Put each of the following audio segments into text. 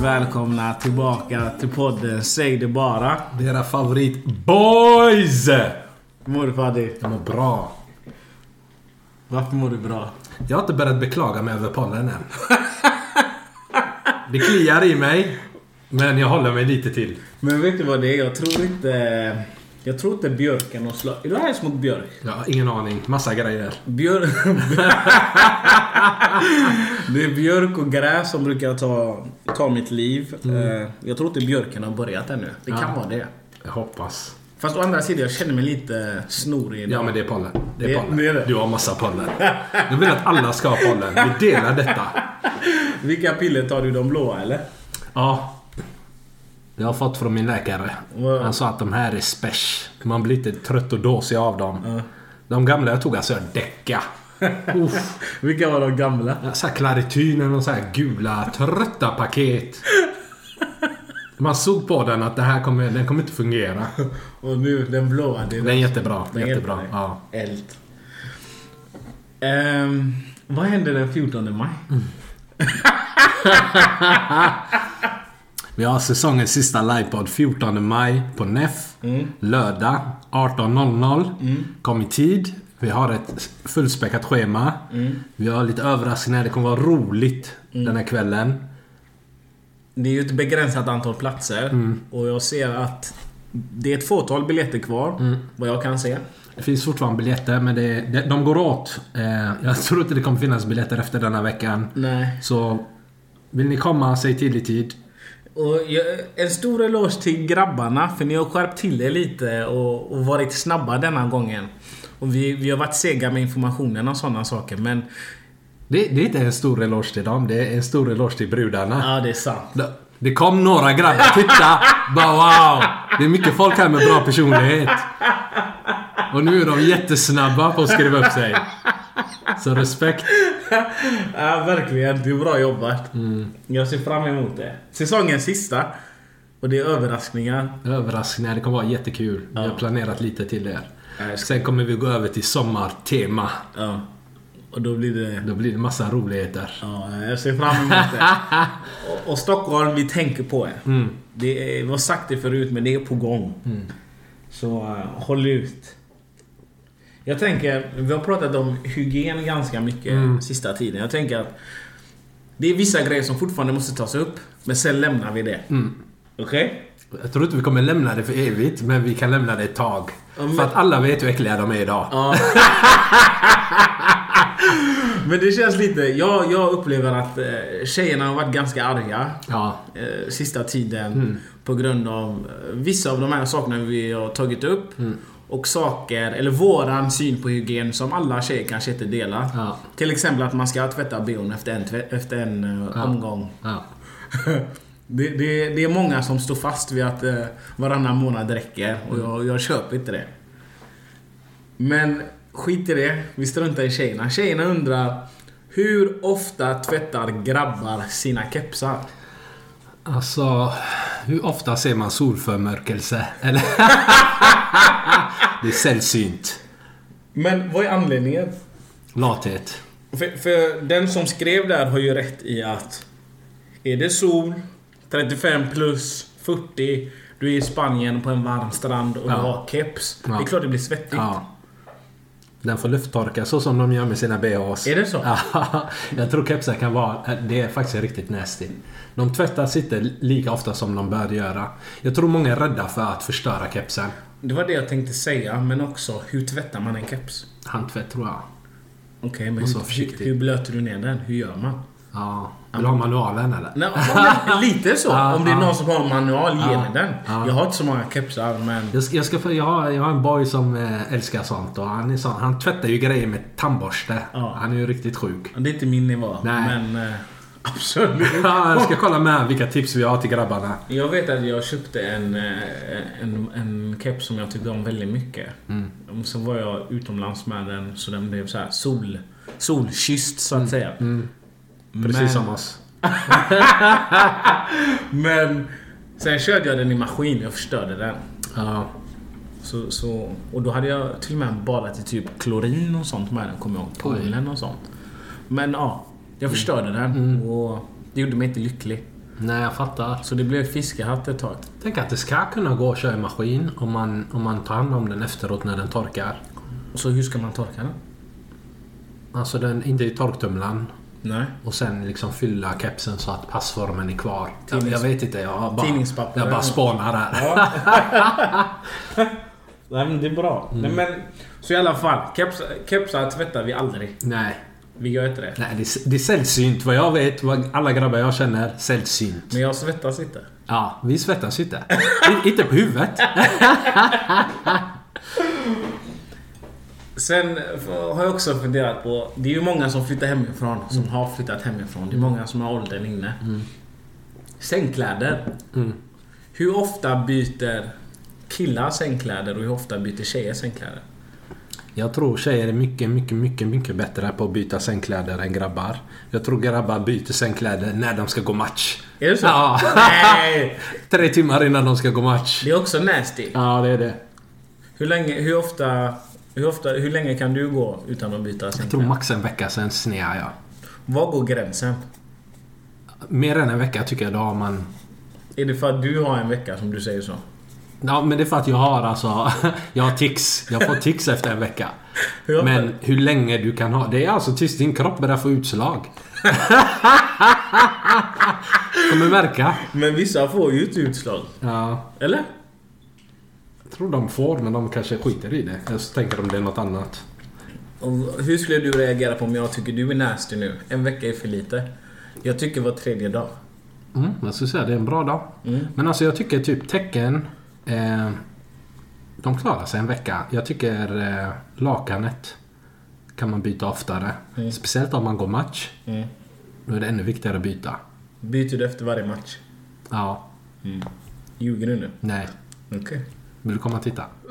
välkomna tillbaka till podden Säg det bara. Det är era favorit boys! Mår du Fadi? Jag mår bra. Varför mår du bra? Jag har inte börjat beklaga mig över pollen än. Det kliar i mig. Men jag håller mig lite till. Men vet du vad det är? Jag tror inte... Jag tror inte björken har slagit... Är du allergisk mot björk? Jag har ingen aning. Massa grejer. Björk... det är björk och gräs som brukar ta, ta mitt liv. Eh, Jag tror inte björken har börjat ännu. Det kan Ja. vara det. Jag hoppas. Fast å andra sidan, jag känner mig lite snorig idag. Ja men det är pollen. Det är Det- pollen. det är det. Du har massa pollen. Jag vill att alla ska ha pollen. Vi delar detta. Vilka piller tar du? De blåa eller? Ja. Jag har fått från min läkare. Vad- Han sa att de här är special. Man blir lite trött och dåsig av dem. De gamla jag tog alltså jag däcka. Vilka var de gamla? Så här Clarityn och så här gula trötta paket. Man såg på den att det här kommer, den kommer inte fungera. Och nu den blåa. Det är Den är jättebra. Den jättebra. Ja. Eld. Ehm, vad hände den 14 maj? Vi har säsongens sista livepodd 14 maj på NEF. Lördag 18.00. Kom i tid. Vi har ett fullspäckat schema. Vi har lite överraskningar. Det kommer vara roligt den här kvällen. Det är ju ett begränsat antal platser. Och jag ser att det är ett fåtal biljetter kvar. Vad jag kan se. Det finns fortfarande biljetter men det, det, de går åt. Eh, jag tror inte det kommer finnas biljetter efter denna veckan. Nej. Så vill ni komma, säg till i tid. Och jag, en stor eloge till grabbarna för ni har skärpt till er lite och, och varit snabba denna gången. Och vi, vi har varit sega med informationen och sådana saker men... Det, det är inte en stor eloge till dem, det är en stor eloge till brudarna. Ja, det är sant. Det- kom några grabbar, titta! Bara wow! Det är mycket folk här med bra personlighet. Och nu är de jättesnabba på att skriva upp sig. Så respekt. Ja, verkligen. Det är bra jobbat. Jag ser fram emot det. Säsongens sista. Och det är överraskningar. Överraskningar, det kommer vara jättekul. Vi har planerat lite till ska- Sen kommer vi gå över till sommartema. Ja. Och då blir det... Då blir det massa roligheter. Ja, jag ser fram emot det. och, och Stockholm, vi tänker på er. Det är, vi har sagt det förut, men det är på gång. Så uh, håll ut. Jag tänker, vi har pratat om hygien ganska mycket sista tiden. Jag tänker att det är vissa grejer som fortfarande måste tas upp, men sen lämnar vi det. Okej? Jag tror inte vi kommer lämna det för evigt, men vi kan lämna det ett tag. men- För att alla vet hur äckliga de är idag. Ja. Men det känns lite... Jag, jag upplever att eh, tjejerna har varit ganska arga Ja. eh, sista tiden. På grund av eh, vissa av de här sakerna vi har tagit upp. Och saker, eller våran syn på hygien som alla tjejer kanske inte delar. Ja. Till exempel att man ska tvätta bhn efter en, efter en eh, omgång. Ja. Det, det, det är många som står fast vid att eh, varannan månad räcker och jag, jag köper inte det. Men skit i det, vi struntar i tjejerna. Tjejerna undrar hur ofta tvättar grabbar sina kepsar? Alltså, hur ofta ser man solförmörkelse? Eller? det är sällsynt. Men vad är anledningen? Lathet. För, för den som skrev där har ju rätt i att är det sol, 35 plus, 40, du är i Spanien på en varm strand och Ja. du har keps. Ja. Det är klart det blir svettigt. Ja. Den får lufttorka så som de gör med sina bhs. Är det så? Ja, jag tror kepsar kan vara... Det är faktiskt riktigt nasty. De tvättas inte lika ofta som de bör göra. Jag tror många är rädda för att förstöra kepsen. Det var det jag tänkte säga, men också hur tvättar man en keps? Handtvätt tror jag. Okej, men Och så hur, hur blöter du ner den? Hur gör man? Ja. Vill du ha manualen eller? Nej, men lite så. Ja, Om det är någon som har en manual, ge mig den. ja. Jag har inte så många kepsar, men... Jag, ska, jag, ska, få- jag, har, jag har en boy som eh, älskar sånt och han, är sån, han tvättar ju grejer med tandborste. Han är ju riktigt sjuk. Det är inte min nivå. Nej. Men... Eh, absolut. Ja, jag ska kolla med vilka tips vi har till grabbarna. Jag vet att jag köpte en, eh, en, en keps som jag tyckte om väldigt mycket. Mm. Så var jag utomlands med den så den blev så här sol, solkysst så att Mm. säga. Precis Men- som oss. Men sen körde jag den i maskin och förstörde den. Ja. Så, så, och då hade jag till och med badat i typ klorin och sånt med den, kommer jag ihåg. Poolen och sånt. Men ja, jag förstörde den och det gjorde mig inte lycklig. Nej, jag fattar. Så det blev fiskehatt ett tag. Tänk att det ska kunna gå att köra i maskin om man, om man tar hand om den efteråt när den torkar. Så hur ska man torka den? Alltså den, inte i torktumlaren. Nej. Och sen liksom fylla kepsen så att passformen är kvar. Tidnings- jag vet inte, jag bara... Tidningspapper. Jag bara spånar här. Nej men det är bra. Nej, men, så i alla fall, kepsar, kepsar tvättar vi aldrig. Nej. Vi gör inte det. Nej, det är, det är sällsynt. Vad jag vet, vad alla grabbar jag känner, sällsynt. Men jag svettas inte. Ja, vi svettas inte. I, inte på huvudet. Sen har jag också funderat på, det är ju många som flyttar hemifrån, som har flyttat hemifrån. Det är många som har åldern inne. Sängkläder. Hur ofta byter killar sängkläder och hur ofta byter tjejer sängkläder? Jag tror tjejer är mycket, mycket, mycket, mycket bättre på att byta sängkläder än grabbar. Jag tror grabbar byter sängkläder när de ska gå match. Är det så? Ja. Nej! Tre timmar innan de ska gå match. Det är också nasty. Ja, det är det. Hur länge, hur ofta, hur ofta, hur länge kan du gå utan att byta Jag tror max en vecka sen snear jag. Var går gränsen? Mer än en vecka tycker jag då har man... Är det för att du har en vecka som du säger så? Ja, men det är för att jag har alltså... Jag har tics. Jag får tics efter en vecka. Hur Men hur länge du kan ha... Det är alltså tills din kropp börjar få utslag. Kommer märka. Men vissa får ju ett utslag. Ja. Eller? Tror de får, men de kanske skiter i det. Jag tänker om det är något annat. Och hur skulle du reagera på om jag tycker du är nasty nu? En vecka är för lite. Jag tycker var tredje dag. Mm, jag skulle säga det är en bra dag. Mm. Men alltså jag tycker typ tecken... Eh, de klarar sig en vecka. Jag tycker eh, lakanet kan man byta oftare. Speciellt om man går match. Mm. Då är det ännu viktigare att byta. Byter du efter varje match? Ja. Ljuger du nu? Nej. Okej. Vill du komma och titta?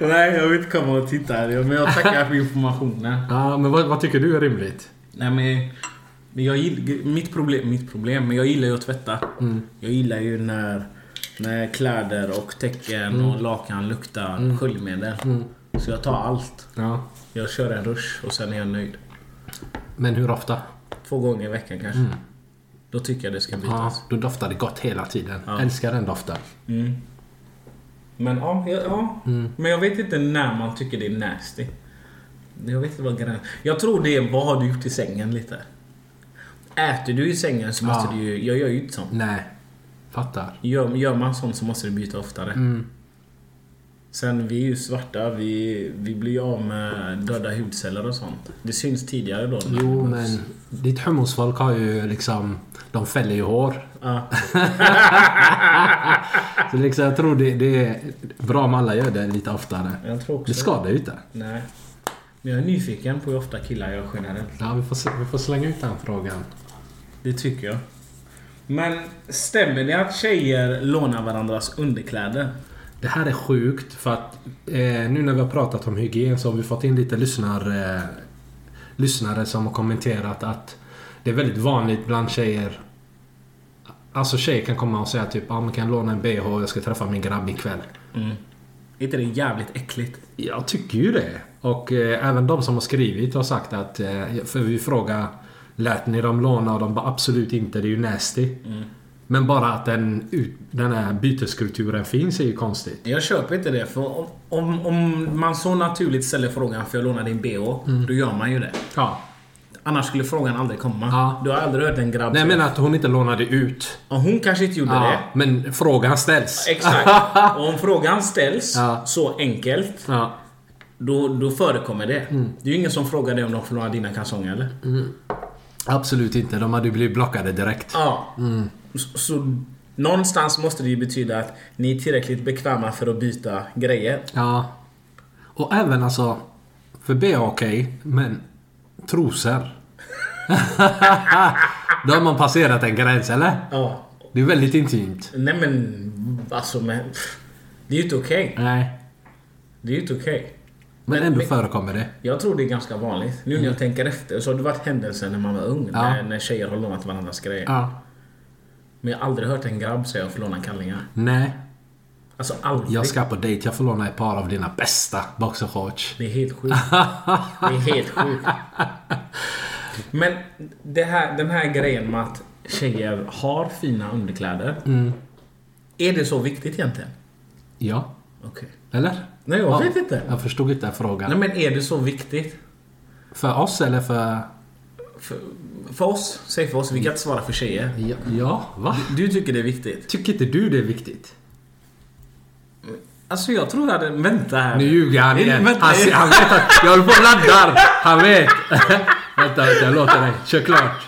Nej, jag vill inte komma och titta. Men jag tackar för informationen. Ja, men vad, vad tycker du är rimligt? Nej men... men jag gillar, mitt, problem, mitt problem, men jag gillar ju att tvätta. Jag gillar ju när, när kläder och täcken och lakan luktar sköljmedel. Så jag tar allt. Ja. Jag kör en rush och sen är jag nöjd. Men hur ofta? Två gånger i veckan kanske. Då tycker jag det ska Ja, bytas. då doftar det gott hela tiden. Ja. Älskar den doften. Men ja, ja, ja. Men jag vet inte när man tycker det är nasty. Jag vet inte vad gränsen... Jag tror det är vad har du gjort i sängen lite. Äter du i sängen så måste Ja. du ju... Jag gör ju inte sånt. Nej. Fattar. Gör, gör man sånt så måste du byta oftare. Sen vi är ju svarta, vi, vi blir av med döda hudceller och sånt. Det syns tidigare då. Jo, men ditt hummusfolk har ju liksom... De fäller ju hår. Ja. Så liksom, jag tror det, det är bra om alla gör det lite oftare. Jag tror också Det skadar ju inte. Nej. Men jag är nyfiken på hur ofta killar gör generellt. Ja, vi får, vi får slänga ut den frågan. Det tycker jag. Men stämmer det att tjejer lånar varandras underkläder? Det här är sjukt för att eh, nu när vi har pratat om hygien så har vi fått in lite lyssnare, eh, lyssnare som har kommenterat att det är väldigt vanligt bland tjejer Alltså tjejer kan komma och säga typ ja man kan låna en bh och jag ska träffa min grabb ikväll. Är inte det jävligt äckligt? Jag tycker ju det. Och eh, även de som har skrivit har sagt att... Eh, för vi frågar Lät ni dem låna? Och de bara absolut inte, det är ju nasty. Men bara att den, den här byteskulturen finns är ju konstigt. Jag köper inte det. För om, om, om man så naturligt ställer frågan för jag lånar din bh, då gör man ju det. Ja. Annars skulle frågan aldrig komma. Ja. Du har aldrig hört en grabb Nej menar att hon inte lånade ut. Ja, hon kanske inte gjorde Ja, det. men frågan ställs. Exakt. Och om frågan ställs Ja. så enkelt, Ja. då, då förekommer det. Det är ju ingen som frågar dig om de får låna dina kalsonger eller? Absolut inte. De hade ju blivit blockade direkt. Ja. Så, så någonstans måste det ju betyda att ni är tillräckligt bekväma för att byta grejer. Ja. Och även alltså... För B är okej, men trosor. Då har man passerat en gräns, eller? Ja. Det är väldigt intimt. Nej men, alltså men... Det är ju inte okej. Nej. Det är ju inte okej. Men Men- ändå men- förekommer det. Jag tror det är ganska vanligt. Nu när jag tänker efter så har det varit händelser när man var ung. Ja. När, när tjejer har lånat varandras grejer. Ja. Men jag har aldrig hört en grabb säga att få låna kallingar. Nej. Alltså aldrig. Jag ska på dejt. Jag får låna ett par av dina bästa boxershorts. Det är helt sjukt. Det är helt sjukt. Men det här, den här grejen med att tjejer har fina underkläder. Är det så viktigt egentligen? Ja. Okej. Eller? Nej, jag Ja. vet inte. Jag förstod inte frågan. Nej men är det så viktigt? För oss eller för... För, för oss, säg för oss, vi kan inte svara för tjejer. Ja, ja va? Du tycker det är viktigt? Tycker inte du det är viktigt? Alltså jag tror att... Vänta här. Nu ljuger han igen. Vänta, Han, han vet att jag håller på och laddar. Han vet. vänta, vänta, jag låter dig. Kör klart.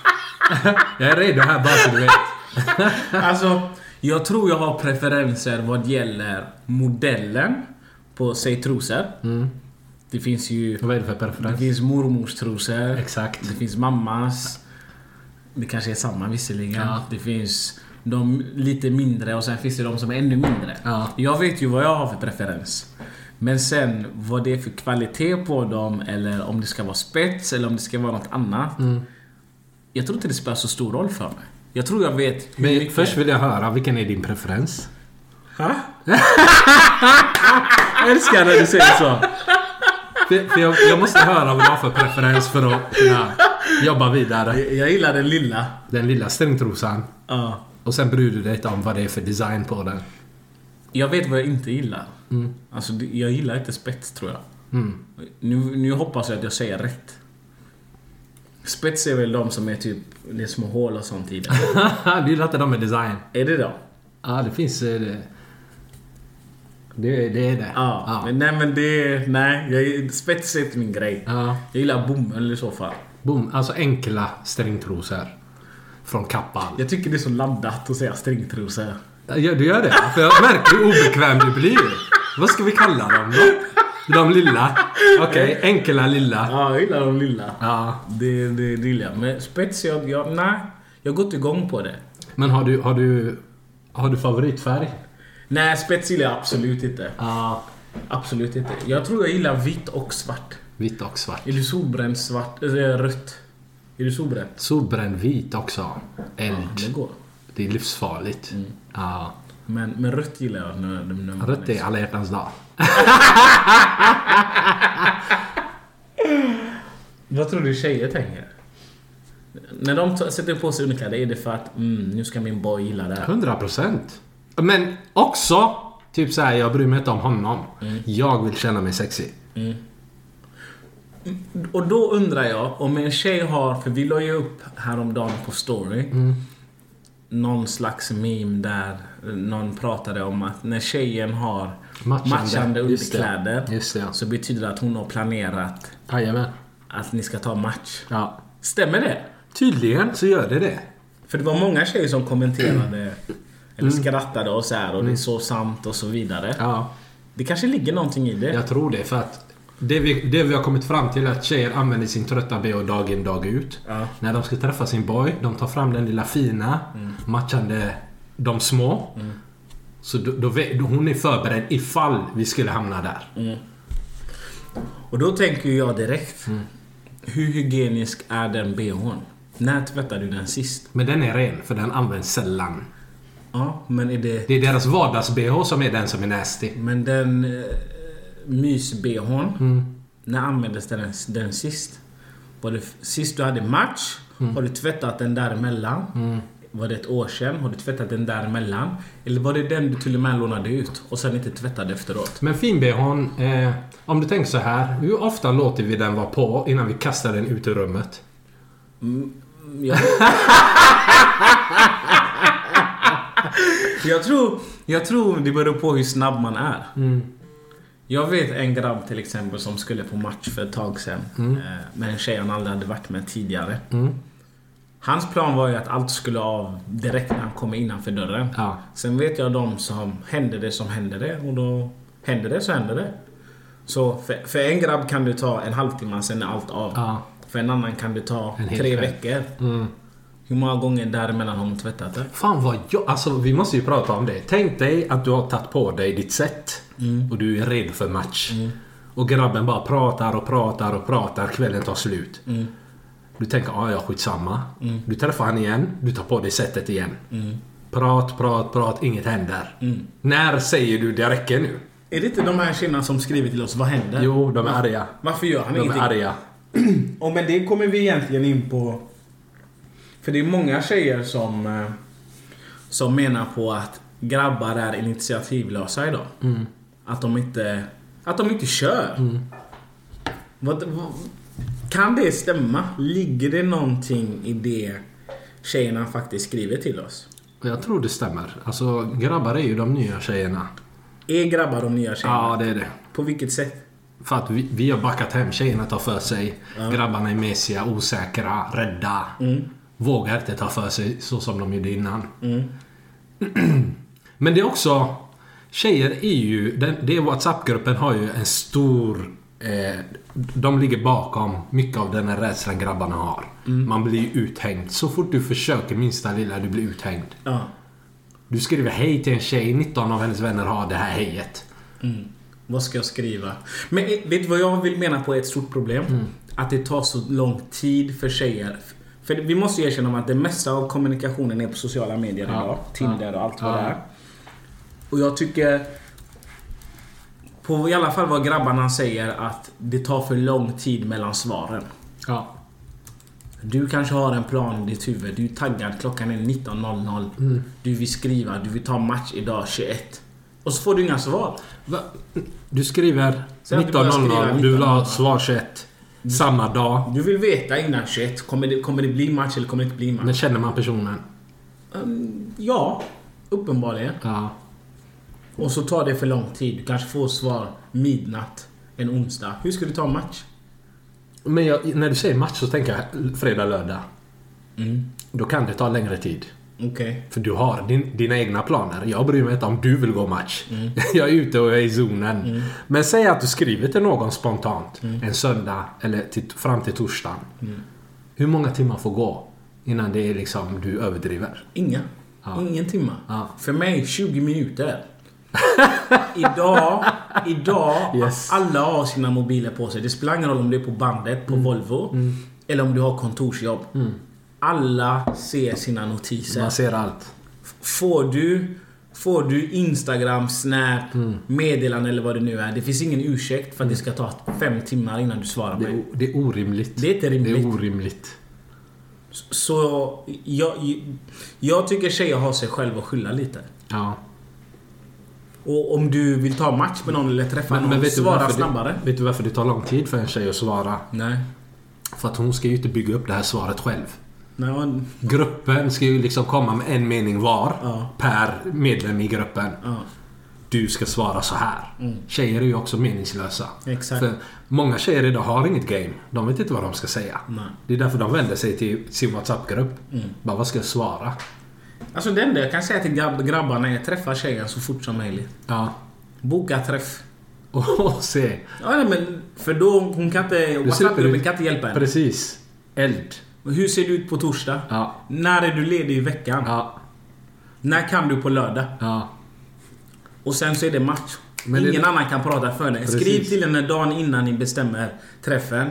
jag är redo här bara så du vet. Alltså, jag tror jag har preferenser vad gäller modellen på, säg trosor. Det finns ju... Vad är det för Det preferens? finns mormors trosor. Exakt. Det finns mammas. Det kanske är samma visserligen. Ja. Det finns de lite mindre och sen finns det de som är ännu mindre. Ja. Jag vet ju vad jag har för preferens. Men sen vad det är för kvalitet på dem eller om det ska vara spets eller om det ska vara något annat. Mm. Jag tror inte det spelar så stor roll för mig. Jag tror jag vet hur Men mycket... först vill jag höra, vilken är din preferens? Ha? Jag älskar när du säger så. För, jag, jag måste höra vad du har för preferens för att kunna jobba vidare. Jag, jag gillar den lilla. Den lilla stringtrosan. Ja. Och sen bryr du dig inte om vad det är för design på den. Jag vet vad jag inte gillar. Mm. Alltså, jag gillar inte spets tror jag. Mm. Nu, nu hoppas jag att jag säger rätt. Spets är väl de som är typ, det är små hål och sånt i det. du gillar inte dem med design? är det då? Ja, det finns... eh, Det, det, det är det. Ja. Ja. Men nej men det, nej. Jag, spets är inte min grej. Ja. Jag gillar bomull i så fall. Boom. Alltså enkla stringtrosor. Från Kappahl. Jag tycker det är så laddat att säga stringtrosor. Ja, du gör det? För jag märker hur obekväm du blir. Vad ska vi kalla dem då? De lilla? Okej, enkla lilla. Ja, jag gillar de lilla. Ja. Det, det, det gillar jag. Men spets, jag, jag, nej. Jag har gått igång på det. Men har du, har du, har du favoritfärg? Nej, spets gillar jag absolut inte. Ja. Absolut inte. Jag tror jag gillar vitt och svart. Vitt och svart. Är du solbränd svart? Eller rött? Är du solbränd? Solbränd vit också. Eld. Det går. Det är livsfarligt. Ja. Men, men rött gillar jag när, när Rött är alla hjärtans dag. Vad tror du tjejer tänker? När de sätter på sig underkläder, är det för att mm, nu ska min boy gilla det här? 100 procent. Men också, typ så här, jag bryr mig inte om honom. Jag vill känna mig sexy. Och då undrar jag om en tjej har, för vi la ju upp häromdagen på story, någon slags meme där någon pratade om att när tjejen har Matchande. matchande, Just det. underkläder Just det. så betyder det att hon har planerat Jajamän. att ni ska ta match. Ja. Stämmer det? Tydligen så gör det det. För det var många tjejer som kommenterade Mm. eller skrattade och så här och det är så sant och så vidare. Ja. Det kanske ligger någonting i det. Jag tror det för att det vi, det vi har kommit fram till är att tjejer använder sin trötta bh dag in dag ut. Ja. När de ska träffa sin boy, de tar fram den lilla fina matchande de små. Så då, då, då hon är förberedd ifall vi skulle hamna där. Och då tänker jag direkt. Mm. Hur hygienisk är den bhn? När tvättade du den sist? Men den är ren för den används sällan. Ja, men är det... Det är deras vardags-bh som är den som är nasty. Men den eh, mys-bhn. Mm. När användes den, den sist? Var det sist du hade match? Mm. Har du tvättat den däremellan? Var det ett år sedan? Har du tvättat den däremellan? Eller var det den du till och med lånade ut och sen inte tvättade efteråt? Men fin-bhn, eh, om du tänker så här. Hur ofta låter vi den vara på innan vi kastar den ut ur rummet? Jag, jag, tror, jag tror det beror på hur snabb man är. Jag vet en grabb till exempel som skulle på match för ett tag sedan. Eh, med en tjej han aldrig hade varit med tidigare. Hans plan var ju att allt skulle av direkt när han kom innanför dörren. Ja. Sen vet jag de som händer det som händer det och då händer det så händer det. Så för, för en grabb kan det ta en halvtimme, sen är allt av. Ja. För en annan kan det ta En tre kväll. veckor. Hur många gånger däremellan har hon tvättat det? Fan vad jag... Alltså vi måste ju prata om det. Tänk dig att du har tagit på dig ditt set. Och du är redo för match. Och grabben bara pratar och pratar och pratar. Kvällen tar slut. Du tänker, ah, ja skitsamma. Du träffar han igen. Du tar på dig setet igen. Prat, prat, prat. Inget händer. När säger du det räcker nu? Är det inte de här tjejerna som skriver till oss, vad händer? Jo, de är arga. Varför gör han De är ingenting? arga. Och men det kommer vi egentligen in på. För det är många tjejer som, eh, som menar på att grabbar är initiativlösa idag. Att de inte, att de inte kör. Vad, vad, kan det stämma? Ligger det någonting i det tjejerna faktiskt skriver till oss? Jag tror det stämmer. Alltså grabbar är ju de nya tjejerna. Är grabbar de nya tjejerna? Ja, det är det. På vilket sätt? För att vi, vi har backat hem. Tjejerna tar för sig. Grabbarna är mesiga, osäkra, rädda. Vågar inte ta för sig så som de gjorde innan. Men det är också... Tjejer är ju... Den, det WhatsApp-gruppen har ju en stor... Eh, de ligger bakom mycket av den här rädslan grabbarna har. Man blir ju uthängd. Så fort du försöker minsta lilla, du blir uthängd. Ja. Du skriver hej till en tjej, 19 av hennes vänner har det här hejet. Vad ska jag skriva? Men eh, vet du vad jag vill mena på är ett stort problem? Att det tar så lång tid för tjejer. För vi måste ju erkänna att det mesta av kommunikationen är på sociala medier Ja. idag. Tinder och allt vad Ja. det är. Och jag tycker... På i alla fall vad grabbarna säger att det tar för lång tid mellan svaren. Ja. Du kanske har en plan i ditt huvud. Du är taggad. Klockan är 19.00. Du vill skriva. Du vill ta match idag 21. Och så får du inga svar. Va? Du skriver Säg att du börjar skriva 19.00, du vill ha 19.00. svar 21. Samma dag. Du vill veta innan 21. Kommer det, kommer det bli match eller kommer det inte bli match? Men känner man personen? Mm, ja, uppenbarligen. Ja. Och så tar det för lång tid. Du kanske får svar midnatt en onsdag. Hur ska du ta match? Men jag, när du säger match så tänker jag fredag, lördag. Mm. Då kan det ta längre tid. Okej. För du har din, dina egna planer. Jag bryr mig inte om du vill gå match. Mm. jag är ute och jag är i zonen. Men säg att du skriver till någon spontant. Mm. En söndag eller till, fram till torsdagen. Hur många timmar får gå innan det är liksom du överdriver? Inga. Ja. Ingen timma. Ja. För mig 20 minuter. idag, idag, Yes. alla har sina mobiler på sig. Det spelar ingen roll om det är på bandet, på Volvo. Eller om du har kontorsjobb. Alla ser sina notiser. Man ser allt. Får du, får du Instagram, Snap, meddelande eller vad det nu är. Det finns ingen ursäkt för att det ska ta fem timmar innan du svarar Det är, mig. det är orimligt. Det är inte Det rimligt. är orimligt. Så jag, jag tycker tjejer har sig själv att skylla lite. Ja. Och om du vill ta match med någon eller träffa någon, du svara varför snabbare. Det, vet du varför det tar lång tid för en tjej att svara? Nej. För att hon ska ju inte bygga upp det här svaret själv. Nej, Gruppen ska ju liksom komma med en mening var Ja. per medlem i gruppen. ja. Du ska svara så här. Tjejer är ju också meningslösa. Exakt. För många tjejer idag har inget game. De vet inte vad de ska säga. Nej. Det är därför de vänder sig till sin WhatsApp-grupp. Bara, vad ska jag svara? Alltså det enda jag kan säga till grabb- grabbarna är träffa tjejen så fort som möjligt. Ja. Boka träff. Och se. Ja, men för då hon kan inte... WhatsApp-gruppen kan inte hjälpa henne. Precis. Eld. Hur ser det ut på torsdag? Ja. När är du ledig i veckan? Ja. När kan du på lördag? Ja. Och sen så är det match. Men Ingen det- annan kan prata för dig. Precis. Skriv till henne dagen innan ni bestämmer träffen.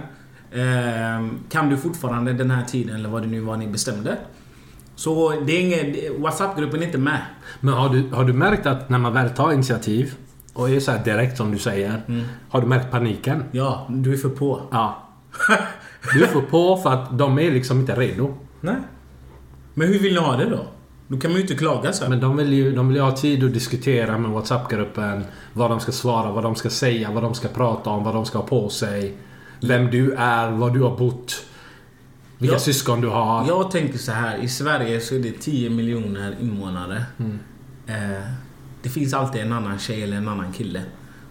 Ehm, kan du fortfarande den här tiden eller vad det nu var ni bestämde? Så det är ingen... WhatsApp-gruppen är inte med. Men har du, har du märkt att när man väl tar initiativ och är så här direkt som du säger. Har du märkt paniken? Ja, du är för på. Ja. Du får på för att de är liksom inte redo. Nej. Men hur vill ni ha det då? Då kan man ju inte klaga sen. Men de vill ju de vill ju ha tid att diskutera med WhatsApp-gruppen. Vad de ska svara, vad de ska säga, vad de ska prata om, vad de ska ha på sig. Vem du är, var du har bott. Vilka Ja. syskon du har. Jag tänker så här. I Sverige så är det 10 miljoner invånare. Eh, det finns alltid en annan tjej eller en annan kille.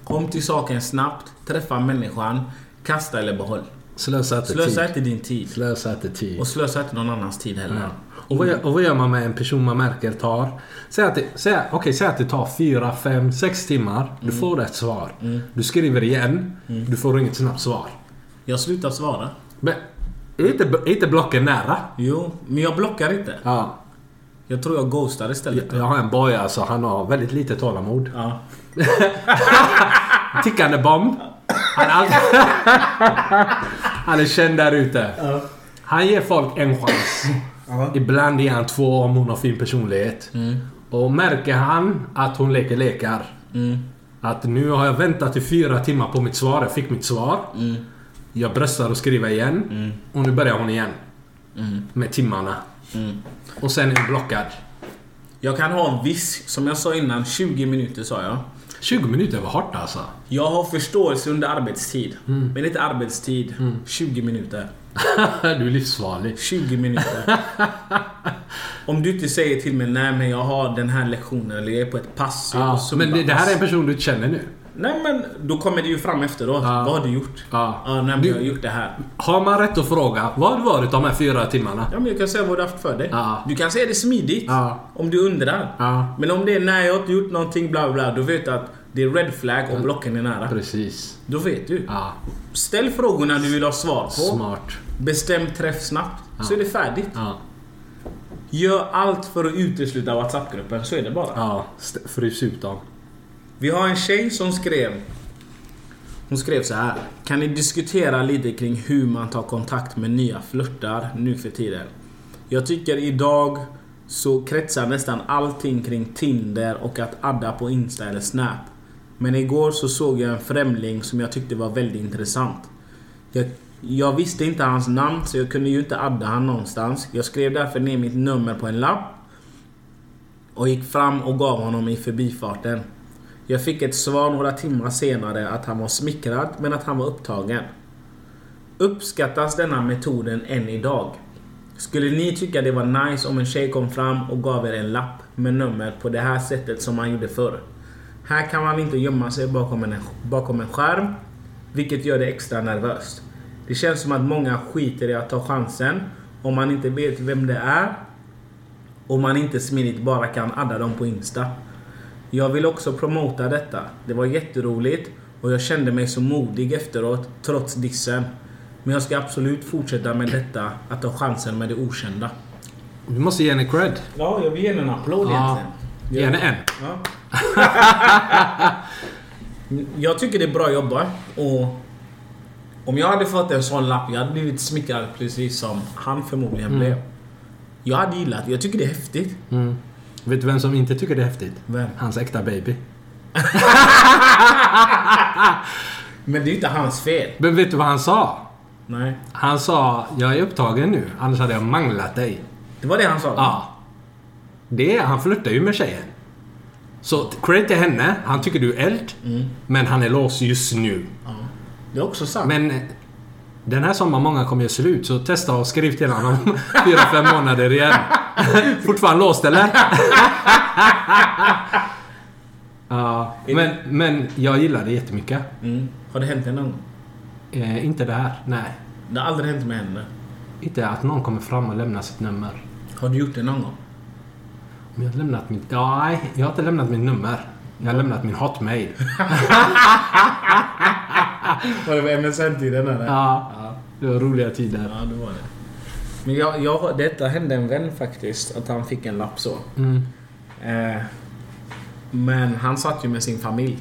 Kom till saken snabbt. Träffa människan. Kasta eller behåll. Slösa inte Slösa tid. inte din tid. Slösa inte tid. Och slösa inte någon annans tid heller. Ja. Och, vad gör, och vad gör man med en person man märker tar... Säg att det, säg, okej, säg att det tar 4, 5, 6 timmar. Du får ett svar. Du skriver igen. Du får inget snabbt svar. Jag slutar svara. Men är inte, är inte blocken nära? Jo, men jag blockar inte. Ja. Jag tror jag ghostar istället. Jag har en boy alltså, han har väldigt lite tålamod. Ja. Tickande bomb. Han är, alltid... han är känd där ute. Han ger folk en chans. Ibland ger han två om hon har fin personlighet. Och märker han att hon leker lekar. Att nu har jag väntat i fyra timmar på mitt svar. Jag fick mitt svar. Jag bröstar och skriver igen. Och nu börjar hon igen. Med timmarna. Och sen är hon blockad. Jag kan ha en viss, som jag sa innan, 20 minuter sa jag. 20 minuter var hårt alltså. Jag har förståelse under arbetstid. Men inte arbetstid. 20 minuter. du är livsfarlig. 20 minuter. Om du inte säger till mig nej men jag har den här lektionen eller jag är på ett pass. Ja, men det, det här är en zumba-pass." person du känner nu. Nej men då kommer det ju fram efteråt. Ja. Vad har du gjort? Ja. Ja, nej, men Du- jag har gjort det här. Har man rätt att fråga vad har du varit de här fyra timmarna? Ja men jag kan säga vad du har haft för dig. Ja. Du kan säga det smidigt. Om du undrar. Men om det är nej jag har inte gjort någonting bla bla bla. Då vet du att det är red flag och blocken är nära. Precis. Då vet du. Ställ frågorna du vill ha svar på. smart. Bestäm träff snabbt. Så är det färdigt. Gör allt för att utesluta WhatsApp-gruppen. Så är det bara. ja. frys ut dem. Vi har en tjej som skrev... Hon skrev så här. Kan ni diskutera lite kring hur man tar kontakt med nya flörtar nu för tiden? Jag tycker idag så kretsar nästan allting kring Tinder och att adda på Insta eller Snap. Men igår så såg jag en främling som jag tyckte var väldigt intressant. Jag, jag visste inte hans namn så jag kunde ju inte adda han någonstans. Jag skrev därför ner mitt nummer på en lapp och gick fram och gav honom i förbifarten. Jag fick ett svar några timmar senare att han var smickrad men att han var upptagen. Uppskattas denna metoden än idag? Skulle ni tycka det var nice om en tjej kom fram och gav er en lapp med nummer på det här sättet som man gjorde förr? Här kan man inte gömma sig bakom en, bakom en skärm, vilket gör det extra nervöst. Det känns som att många skiter i att ta chansen om man inte vet vem det är och man inte smidigt bara kan adda dem på Insta. Jag vill också promota detta. Det var jätteroligt och jag kände mig så modig efteråt trots dissen. Men jag ska absolut fortsätta med detta, att ta chansen med det okända. Du måste ge henne cred. Ja, jag vill ge henne en applåd Ja. Ge henne en. Ja. jag tycker det är bra jobbat och om jag hade fått en sån lapp, jag hade blivit smickrad precis som han förmodligen blev. Jag hade gillat det. Jag tycker det är häftigt. Vet du vem som inte tycker det är häftigt? Vem? Hans äkta baby. Men det är inte hans fel. Men vet du vad han sa? Nej. Han sa jag är upptagen nu, annars hade jag manglat dig. Det var det han sa? Ja. Det, han flörtar ju med tjejen. Så cred till henne. Han tycker du är eld. Men han är låst just nu. Det är också sant. Men... Den här sommaren många kommer göra slut, så testa och skriv till honom om fyra, fem månader igen. Fortfarande låst eller? ja, men, men jag gillar det jättemycket. Mm. Har det hänt dig någon gång? Eh, inte det här, nej. Det har aldrig hänt med henne. Inte att någon kommer fram och lämnar sitt nummer. Har du gjort det någon gång? Om jag har lämnat mitt... Ja, nej, jag har inte lämnat mitt nummer. Jag har lämnat min hotmail. Var det på MSN-tiden eller? Ja, det var roliga tider. Ja, det var det. Men jag, jag, detta hände en vän faktiskt, att han fick en lapp så. Mm. Eh, men han satt ju med sin familj.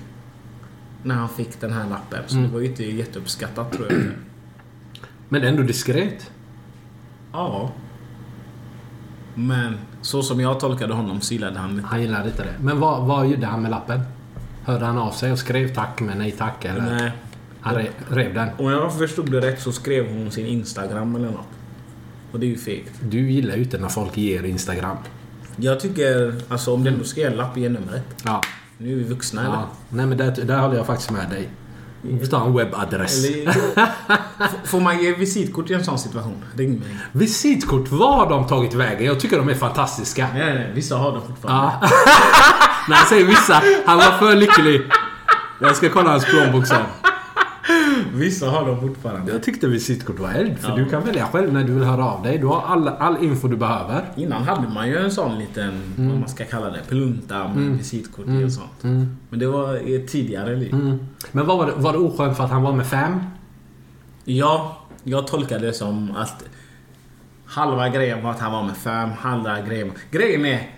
När han fick den här lappen. Så Mm. det var ju inte jätteuppskattat tror jag. Men ändå diskret. Ja. Men så som jag tolkade honom så gillade han det. Han gillade inte det. Men vad, vad gjorde han med lappen? Hörde han av sig och skrev tack men nej tack eller? Nej. Han re, rev den. Om jag förstod det rätt så skrev hon sin Instagram eller något. Och det är ju fegt. Du gillar ju inte när folk ger Instagram. Jag tycker, alltså om du ändå ska ge en lapp, ge numret. Ja. Nu är vi vuxna eller? ja. Nej men där, där håller jag faktiskt med dig. Du får ta en webbadress. Eller, får man ge visitkort i en sån situation? Ring mig. Visitkort, vad har de tagit vägen? Jag tycker de är fantastiska. Nej, nej. Vissa har det fortfarande. Ja. När han säger vissa, han var för lycklig. Jag ska kolla hans plånbok sen. Vissa har de fortfarande. Jag tyckte visitkort var eld, för Ja. du kan välja själv när du vill höra av dig. Du har all, all info du behöver. Innan hade man ju en sån liten, Mm. vad man ska kalla det, plunta med visitkort i och sånt. Men det var i ett tidigare liv. Mm. Men var det, var det oskönt för att han var med fem? Ja, jag tolkade det som att halva grejen var att han var med fem, halva grejen... Grejen är,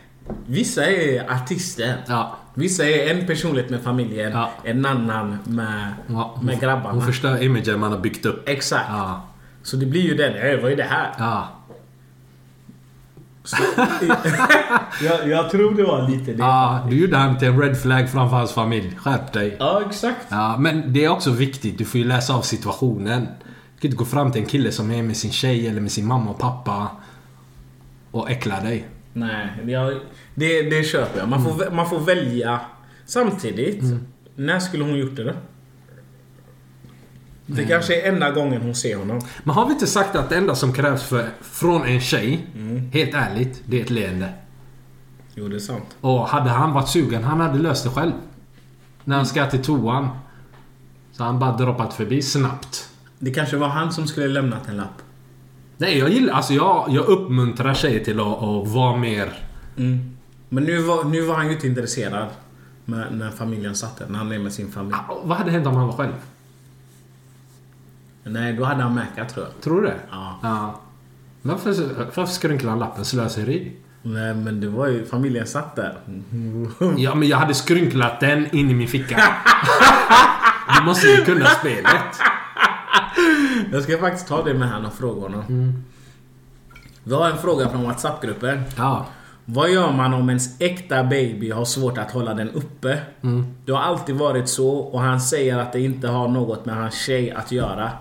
vissa är artister. Ja. Vissa är en personlighet med familjen, Ja. en annan med, ja. med grabbarna. Hon förstör imagen man har byggt upp. Exakt. Ja. Så det blir ju den, "Eh, vad är det här? Ja. jag, jag tror det var lite det. ja. Du gjorde han till en red flag framför hans familj. Skärp dig. Ja, exakt. Ja, men det är också viktigt. Du får ju läsa av situationen. Du kan inte gå fram till en kille som är med sin tjej eller med sin mamma och pappa och äckla dig. Nej, jag, det, det köper jag. Man får, vä- man får välja. Samtidigt, när skulle hon gjort det då? Det kanske är enda gången hon ser honom. Men har vi inte sagt att det enda som krävs för, från en tjej, helt ärligt, det är ett leende? Jo, det är sant. Och hade han varit sugen, han hade löst det själv. När han ska till toan. Så han bara droppat förbi snabbt. Det kanske var han som skulle lämnat en lapp. Nej, jag gillar... Alltså jag, jag uppmuntrar tjejer till att, att vara mer... Men nu var, nu var han ju inte intresserad med, när familjen satt där. När han är med sin familj. Ah, Vad hade hänt om han var själv? Nej, då hade han mäkat tror jag. Tror du det? Ja. ja. Varför, varför skrynklar han lappen? Slöseri? Nej, men det var ju... Familjen satt där. Ja, men jag hade skrynklat den in i min ficka. du måste ju kunna spelet. Jag ska faktiskt ta det med han och fråga honom. Vi har en fråga från WhatsApp-gruppen. Ja. Vad gör man om ens äkta baby har svårt att hålla den uppe? Det har alltid varit så och han säger att det inte har något med hans tjej att göra.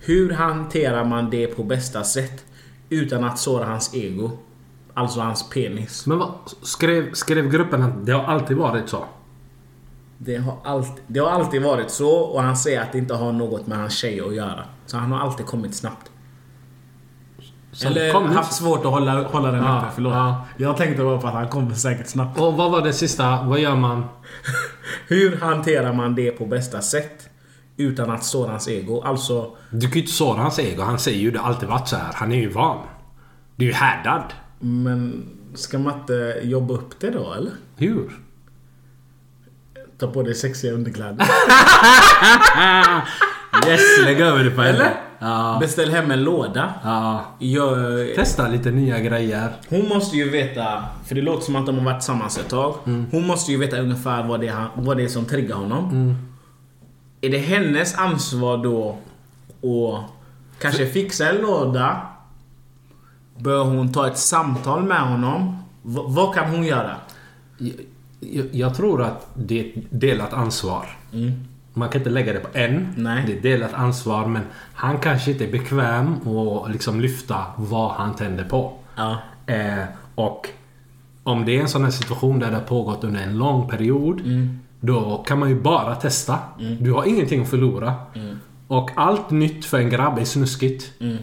Hur hanterar man det på bästa sätt? Utan att såra hans ego. Alltså hans penis. Men vad, skrev, skrev gruppen att det har alltid varit så? Det har, alltid, det har alltid varit så och han säger att det inte har något med hans tjej att göra. Så han har alltid kommit snabbt. Som Eller kom haft svårt att hålla, hålla den Ja, uppe, förlåt. ja. Jag tänkte bara på att han kommer säkert snabbt. Och vad var det sista? Vad gör man? Hur hanterar man det på bästa sätt? Utan att såra hans ego. Alltså, Du kan ju inte såra hans ego. Han säger ju det alltid varit så här. Han är ju van. Du är ju härdad. men ska man inte jobba upp det då eller? Hur? Ta på dig sexiga underkläder. Yes, lägg över det på henne. Eller? Ja. Beställ hem en låda. ja. Gör, Testa lite nya grejer. hon måste ju veta, för det låter som att de har varit tillsammans ett tag. Hon måste ju veta ungefär vad det är, vad det är som triggar honom. Är det hennes ansvar då att kanske fixa en låda? Bör hon ta ett samtal med honom? V- vad kan hon göra? Jag, jag, tror att det är ett delat ansvar. Man kan inte lägga det på en. Nej. Det är delat ansvar men han kanske inte är bekväm och liksom lyfta vad han tänder på. Ja. Eh, och om det är en sån här situation där det har pågått under en lång period. Då kan man ju bara testa. Du har ingenting att förlora. Och allt nytt för en grabb är snuskigt. Mm.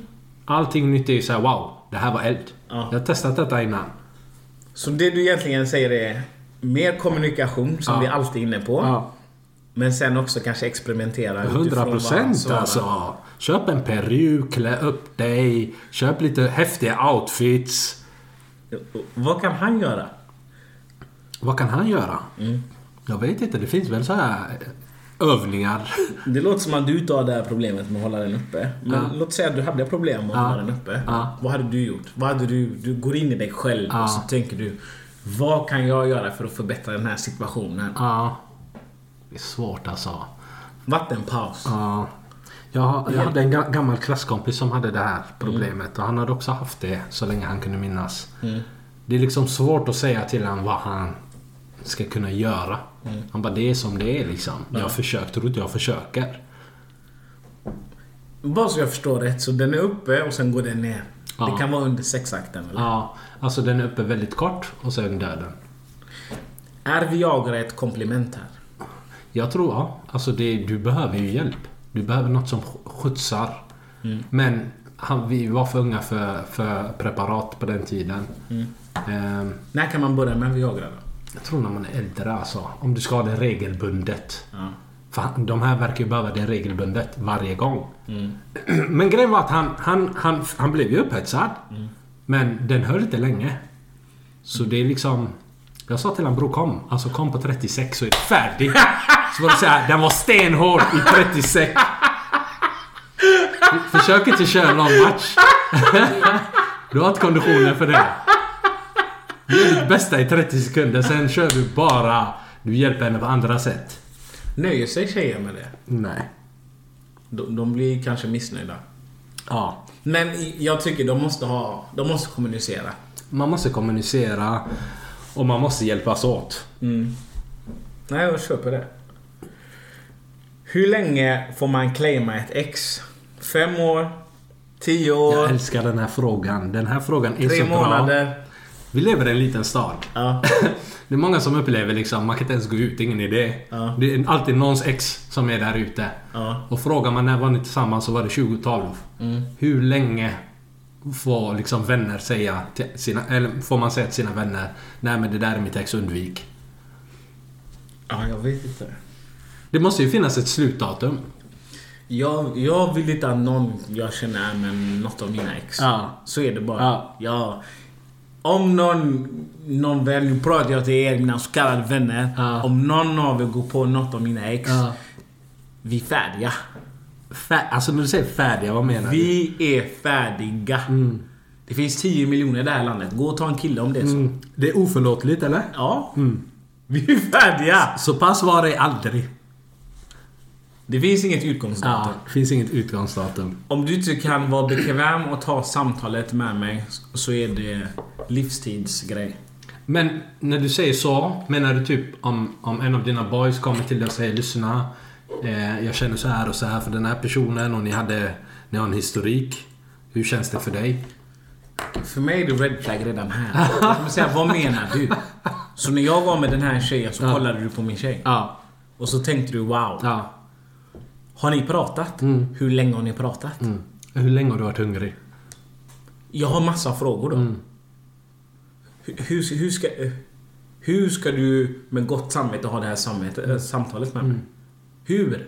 Allting nytt är ju såhär wow, det här var eld. Ja. Jag har testat detta innan. Så det du egentligen säger är mer kommunikation som Ja. vi alltid är inne på. Ja. Men sen också kanske experimentera 100 utifrån vad procent alltså. Köp en peruk, klä upp dig, köp lite häftiga outfits. Vad kan han göra? Vad kan han göra? Mm. Jag vet inte, det finns väl så här övningar. Det låter som att du inte har det här problemet med att hålla den uppe. Men Ja. låt säga att du hade problem med att Ja. hålla den uppe. Ja. Vad hade du gjort? Vad hade du, du går in i dig själv och så tänker du Vad kan jag göra för att förbättra den här situationen? Ja. Det är svårt alltså. Vattenpaus. Ja. Jag, jag hade en ga- gammal klasskompis som hade det här problemet och han hade också haft det så länge han kunde minnas. Det är liksom svårt att säga till honom vad han ska kunna göra. Han bara, det är som det är liksom. Jag har försökt, tror inte jag försöker. Bara så jag förstår rätt, så den är uppe och sen går den ner. Ja. Det kan vara under sexakten eller? Ja, alltså den är uppe väldigt kort och sen dör den. Är Viagra ett komplement här? Jag tror, ja. Alltså det, du behöver ju hjälp. Du behöver något som sk- skjutsar. Men han, vi var för unga för, för preparat på den tiden. Ehm, När kan man börja med Viagra då? jag tror när man är äldre alltså. Om du ska ha det regelbundet. Ja. För de här verkar ju behöva det regelbundet varje gång. Men grejen var att han, han, han, han blev ju upphetsad. Men den höll inte länge. Så det är liksom... Jag sa till honom bror kom. Alltså kom på 36 så är det färdig. Så var det såhär, den var stenhård i 36. Försök inte köra någon match. Du har inte konditionen för det. Du gör ditt bästa i 30 sekunder, sen kör du bara... Du hjälper henne på andra sätt. Nöjer sig tjejer med det? Nej. De, de blir kanske missnöjda. Ja. Men jag tycker de måste ha... De måste kommunicera. Man måste kommunicera och man måste hjälpas åt. Nej, jag köper det. Hur länge får man claima ett ex? Fem år? Tio år? Jag älskar den här frågan. Den här frågan är tre så bra. månader? Vi lever i en liten stad. Ja. Det är många som upplever liksom, man kan inte ens gå ut, ingen idé. Ja. Det är alltid någons ex som är där ute. Ja. Och frågar man när var ni tillsammans så var det 2012. Mm. Hur länge får liksom vänner säga sina, eller får man säga till sina vänner Nej men det där är mitt ex, undvik. ja, jag vet inte. Det måste ju finnas ett slutdatum. Jag, jag vill inte att någon jag känner är med något av mina ex. Ja. Så är det bara. Ja. Ja. Om någon, någon vän, nu pratar jag till er, mina så kallade vänner. Ja. Om någon av er går på något av mina ex. Ja. Vi är färdiga. Fär, alltså när du säger färdiga, vad menar du? Vi är färdiga. Det finns 10 miljoner i det här landet. Gå och ta en kille om det är så. Mm. Det är oförlåtligt eller? Ja. Vi är färdiga. Så pass var det aldrig. Det finns inget utgångsdatum. Ja, det finns inget utgångsdatum. Om du inte kan vara bekväm och ta samtalet med mig så är det livstidsgrej. Men när du säger så, menar du typ om, om en av dina boys kommer till dig och säger Lyssna, eh, jag känner så här och så här för den här personen och ni hade ni har en historik. Hur känns det för dig? För mig är det red flag redan här. Jag kommer säga, vad menar du? Så när jag var med den här tjejen så Ja. kollade du på min tjej. Ja. Och så tänkte du wow. ja. Har ni pratat? Hur länge har ni pratat? Mm. Hur länge har du varit hungrig? Jag har massa frågor då. Hur, hur, hur, ska, hur ska du med gott samvete ha det här äh, samtalet med mig? Hur?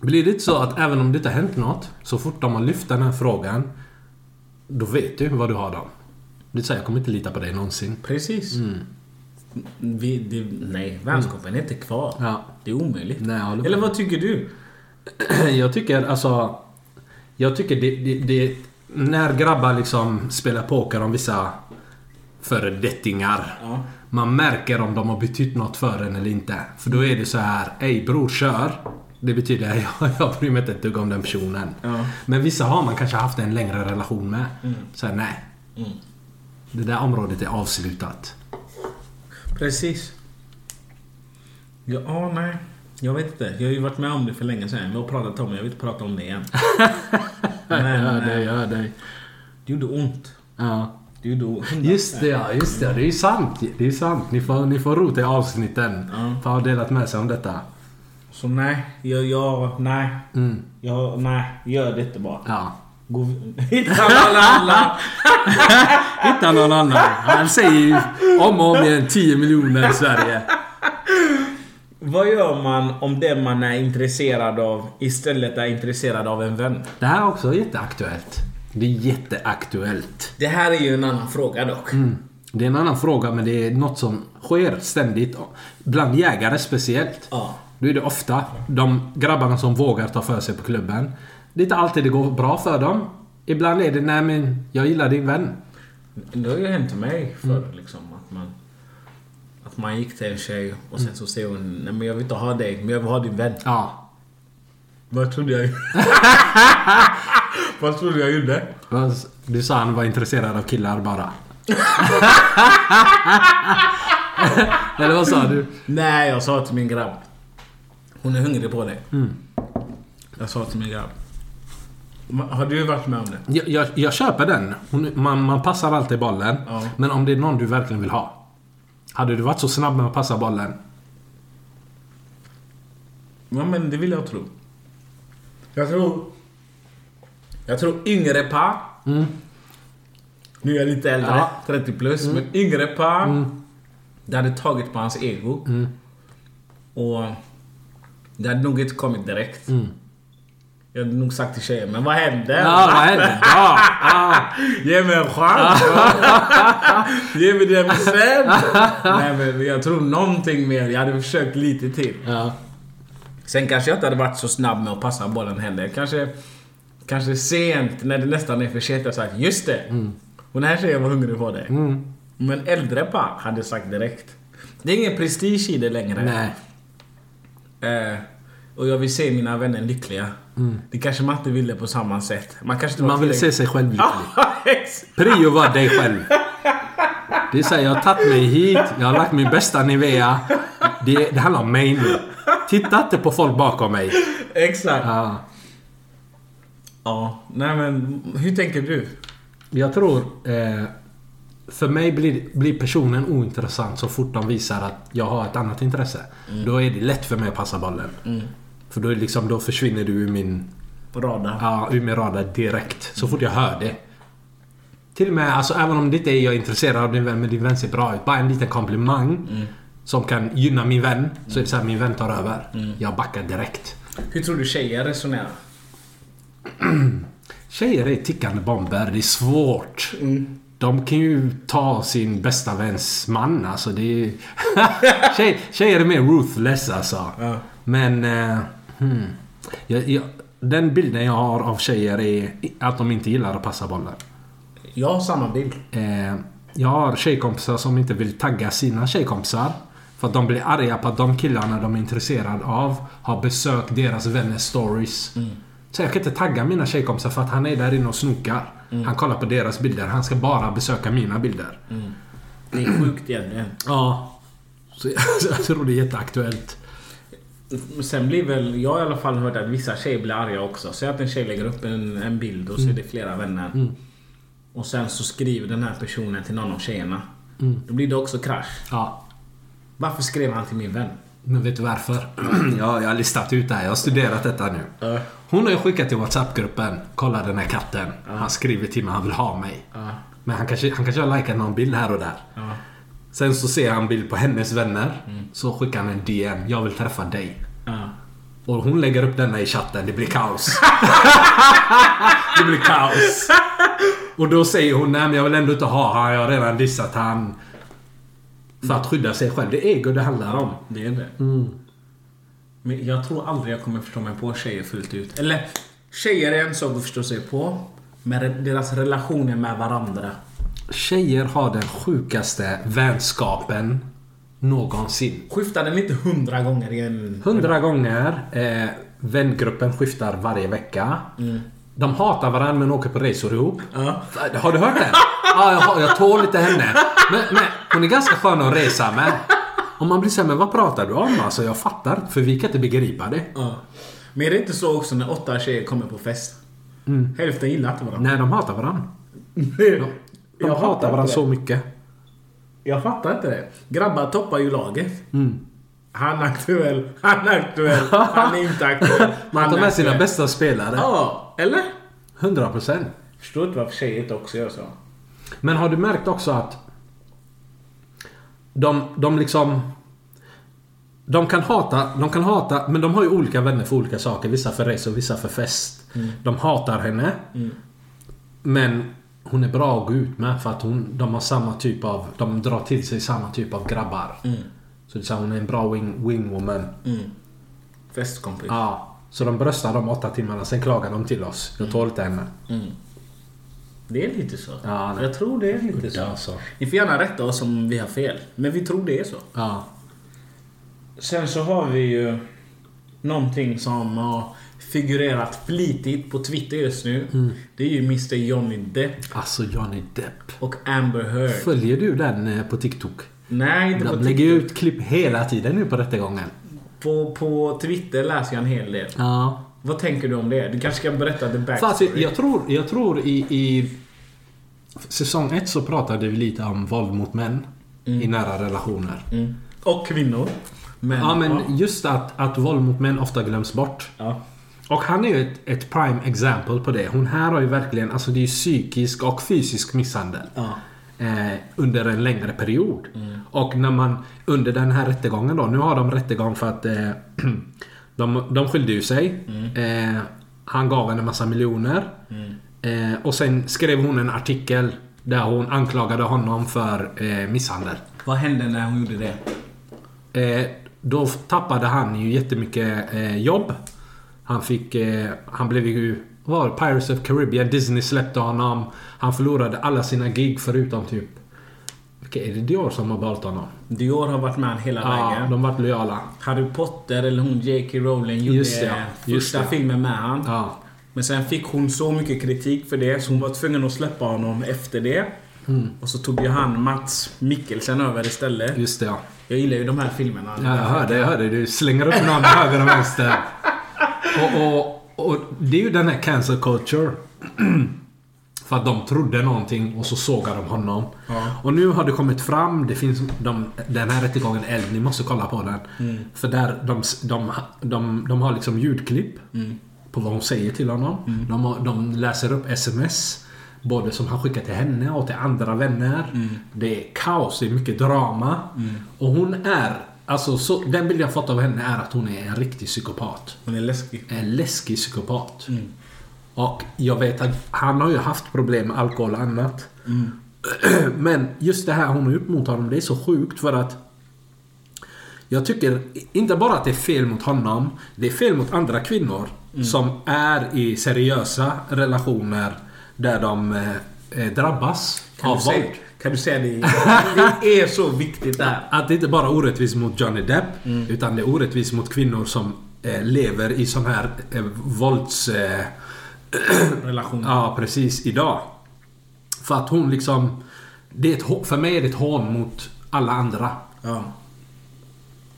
Blir det inte så att även om det inte har hänt något, så fort de har lyft den här frågan, då vet du vad du har dem. Det här, jag kommer inte lita på dig någonsin. Precis. Vi, det, nej, vänskapen är inte kvar. Ja. Det är omöjligt. Nej, Eller vad tycker du? Jag tycker alltså... Jag tycker det, det, det... När grabbar liksom spelar poker om vissa föredettingar. Ja. Man märker om de har betytt något för en eller inte. För då är det så här, ej bror kör. Det betyder jag, jag bryr mig inte ett dugg om den personen. Ja. Men vissa har man kanske haft en längre relation med. Så här, nej. Det där området är avslutat. Precis. Ja, ah, nej. Jag vet inte. Jag har ju varit med om det för länge sedan. Vi har pratat om det. Jag vill inte prata om det igen. Men ja, eh, det gör det. det gjorde ont. Ja. Det gjorde ont. Just det, ja. Just det. Det är ju sant. Det är sant. Ni får, ni får rota i avsnitten. Ja. För att ha delat med sig om detta. Så nej, jag, jag nej. Jag, nej, gör det inte bara. Ja. Gå, hitta någon annan. Hitta någon annan. Han säger ju om och om igen 10 miljoner i Sverige. Vad gör man om den man är intresserad av istället är intresserad av en vän? Det här är också jätteaktuellt. Det är jätteaktuellt. Det här är ju en annan fråga dock. Det är en annan fråga men det är något som sker ständigt. Bland jägare speciellt. Ja. Då är det ofta de grabbarna som vågar ta för sig på klubben. Det är inte alltid det går bra för dem. Ibland är det nej men jag gillar din vän. Det har ju hänt mig förr liksom. Att man, att man gick till en tjej och sen så säger hon Nej men jag vill inte ha dig, men jag vill ha din vän. Ja. Vad trodde jag Vad trodde jag gjorde? Du sa han var intresserad av killar bara. Eller vad sa du? Nej, jag sa till min grabb. Hon är hungrig på dig. Jag sa till min grabb. Har du varit med om det? Jag, jag, jag köper den. Hon, man, man passar alltid bollen. Ja. Men om det är någon du verkligen vill ha. Hade du varit så snabb med att passa bollen? Ja men det vill jag tro. Jag tror... Jag tror yngre par. Nu är jag lite äldre, Ja. 30 plus. Men yngre par. Det hade tagit på hans ego. Och det hade nog inte kommit direkt. Jag hade nog sagt till tjejen, men vad hände? Ja, vad hände? Ja, ja. Ge mig en chans! Ge mig det sen! Nej men jag tror någonting mer. Jag hade försökt lite till. ja. Sen kanske jag inte hade varit så snabb med att passa bollen heller. Kanske, kanske sent, när det nästan är för sent, jag sagt just det. Och den här tjejen var hungrig på det. Men äldre par hade sagt direkt. Det är ingen prestige i det längre. Nej. Eh, och jag vill se mina vänner lyckliga. Det kanske man inte ville på samma sätt. Man kanske inte Man vill se sig själv lycklig. Prio var dig själv. Det är såhär, jag har tagit mig hit, jag har lagt min bästa Nivea. Det, det handlar om mig nu. Titta inte på folk bakom mig. Exakt. Ja. Ja, nej men hur tänker du? Jag tror... Eh, för mig blir, blir personen ointressant så fort de visar att jag har ett annat intresse. Då är det lätt för mig att passa bollen. För då, liksom, då försvinner du ur min, radar? ja, ur min radar direkt. Så fort jag hör det. Till och med, alltså även om det inte är jag intresserad av din vän, men din vän ser bra ut. Bara en liten komplimang. Som kan gynna min vän. Så är det så här, min vän tar över. Jag backar direkt. Hur tror du tjejer resonerar? Tjejer är tickande bomber. Det är svårt. De kan ju ta sin bästa väns man. Alltså det är... Tjej, tjejer är mer ruthless alltså. Men... Eh, hmm. jag, jag, den bilden jag har av tjejer är att de inte gillar att passa bollen. Jag har samma bild. Eh, jag har tjejkompisar som inte vill tagga sina tjejkompisar. För att de blir arga på att de killarna de är intresserade av har besökt deras vänners stories. Så jag kan inte tagga mina tjejkompisar för att han är där inne och snokar. Han kollar på deras bilder. Han ska bara besöka mina bilder. Det är sjukt egentligen. Ja. Så jag, jag tror det är jätteaktuellt. Sen blir väl, jag har i alla fall hört att vissa tjejer blir arga också. Säg att en tjej lägger upp en, en bild och så är det flera vänner. Och sen så skriver den här personen till någon av tjejerna. Då blir det också krasch. Ja. Varför skrev han till min vän? Men vet du varför? ja, jag har listat ut det här. Jag har studerat detta nu. Hon har ju skickat till WhatsApp-gruppen. Kolla den här katten. Han skriver till mig han vill ha mig. Men han kanske, han kanske har likat någon bild här och där. Sen så ser han bild på hennes vänner. Så skickar han en DM. Jag vill träffa dig. Ja. Och hon lägger upp denna i chatten. Det blir kaos. det blir kaos. Och då säger hon nej men jag vill ändå inte ha han. Jag har redan dissat han. För att skydda sig själv. Det är ego det handlar om. Det är det. Men jag tror aldrig jag kommer förstå mig på tjejer fullt ut. Eller, tjejer är en sak att förstå sig på. Men deras relationer med varandra. Tjejer har den sjukaste vänskapen någonsin. Skiftar den inte hundra gånger i en... Hundra gånger. Eh, vängruppen skiftar varje vecka. De hatar varandra men åker på resor ihop. Ja. Har du hört den? Ja, jag, jag tål inte henne. Men, men hon är ganska skön att resa med. Och man blir såhär, men vad pratar du om? Alltså jag fattar för vi kan inte begripa det. Ja. Men är det inte så också när åtta tjejer kommer på fest? Hälften gillar inte varandra. Nej, de hatar varandra. De, de Jag hatar varandra så mycket. Jag fattar inte det. Grabbar toppar ju laget. Han är aktuell, han är aktuell, han är inte aktuell. Man han tar med sina bästa spelare. Ja, eller? 100%. Förstår inte varför tjejer inte också gör så. Men har du märkt också att de, de liksom... De kan hata, de kan hata, men de har ju olika vänner för olika saker. Vissa för race och vissa för fest. De hatar henne. Men hon är bra att gå ut med för att hon, de har samma typ av... De drar till sig samma typ av grabbar. Så det är så här, hon är en bra wing, wingwoman. Festkompis. Ja. Så de bröstar de åtta timmarna, sen klagar de till oss. Jag tål inte henne. Det är lite så. Ja, jag tror det är lite så. Ja, så. Ni får gärna rätta oss om vi har fel. Men vi tror det är så. Ja. Sen så har vi ju någonting som har figurerat flitigt på Twitter just nu. Mm. Det är ju Mr Johnny Depp Alltså Johnny Depp. och Amber Heard. Följer du den eh, på TikTok? Nej, inte på, De lägger ut klipp hela tiden nu på rättegången. på, på Twitter läser jag en hel del. Ja. Vad tänker du om det? Du kanske ska berätta the Fast backstory? jag tror, jag tror i, i säsong ett så pratade vi lite om våld mot män i nära relationer. Mm. Och kvinnor. Men, Ja men just att, att våld mot män ofta glöms bort. ja. Och han är ju ett, ett prime example på det. Hon här har ju verkligen, alltså det är ju psykisk och fysisk misshandel. Ja. Eh, under en längre period. Och när man under den här rättegången då, nu har de rättegång för att eh, de, de skilde ju sig. Eh, han gav henne en massa miljoner. Eh, och sen skrev hon en artikel där hon anklagade honom för eh, misshandel. Vad hände när hon gjorde det? Eh, då tappade han ju jättemycket eh, jobb. Han fick... Eh, han blev ju... Var? Pirates of Caribbean. Disney släppte honom. Han förlorade alla sina gig förutom typ... Vilka är det Dior som har valt honom? Dior har varit med hela Ja, vägen. de vart lojala. Harry Potter eller hon J.K. Rowling gjorde Just det. Just första det. filmen med han. Ja. Men sen fick hon så mycket kritik för det så hon var tvungen att släppa honom efter det. Mm. Och så tog ju han Mats Mikkelsen över istället. Just det ja. Jag gillar ju de här filmerna. ja jag hörde, jag hörde. Du slänger upp någon höger och vänster. Och, och, och det är ju den här cancel culture. För att de trodde någonting och så sågade de honom. Och nu har det kommit fram, det finns de, den här rättegången eld, ni måste kolla på den. För där de, de, de, de har liksom ljudklipp på vad hon säger till honom. De, har, de läser upp sms. Både som han skickar till henne och till andra vänner. Det är kaos, det är mycket drama. Och hon är, alltså så, den bild jag fått av henne är att hon är en riktig psykopat. Hon är läskig. En läskig psykopat. Och jag vet att han har ju haft problem med alkohol och annat. Men just det här hon har gjort mot honom, det är så sjukt för att jag tycker inte bara att det är fel mot honom. Det är fel mot andra kvinnor som är i seriösa relationer där de eh, eh, drabbas Kan av våld. Kan du säga det? Det är så viktigt det här. Att det inte bara är orättvist mot Johnny Depp. Utan det är orättvist mot kvinnor som eh, lever i sån här eh, vålds... Eh, Relation. ja, precis. Idag. För att hon liksom... Det är ett, för mig är det ett hån mot alla andra. Ja.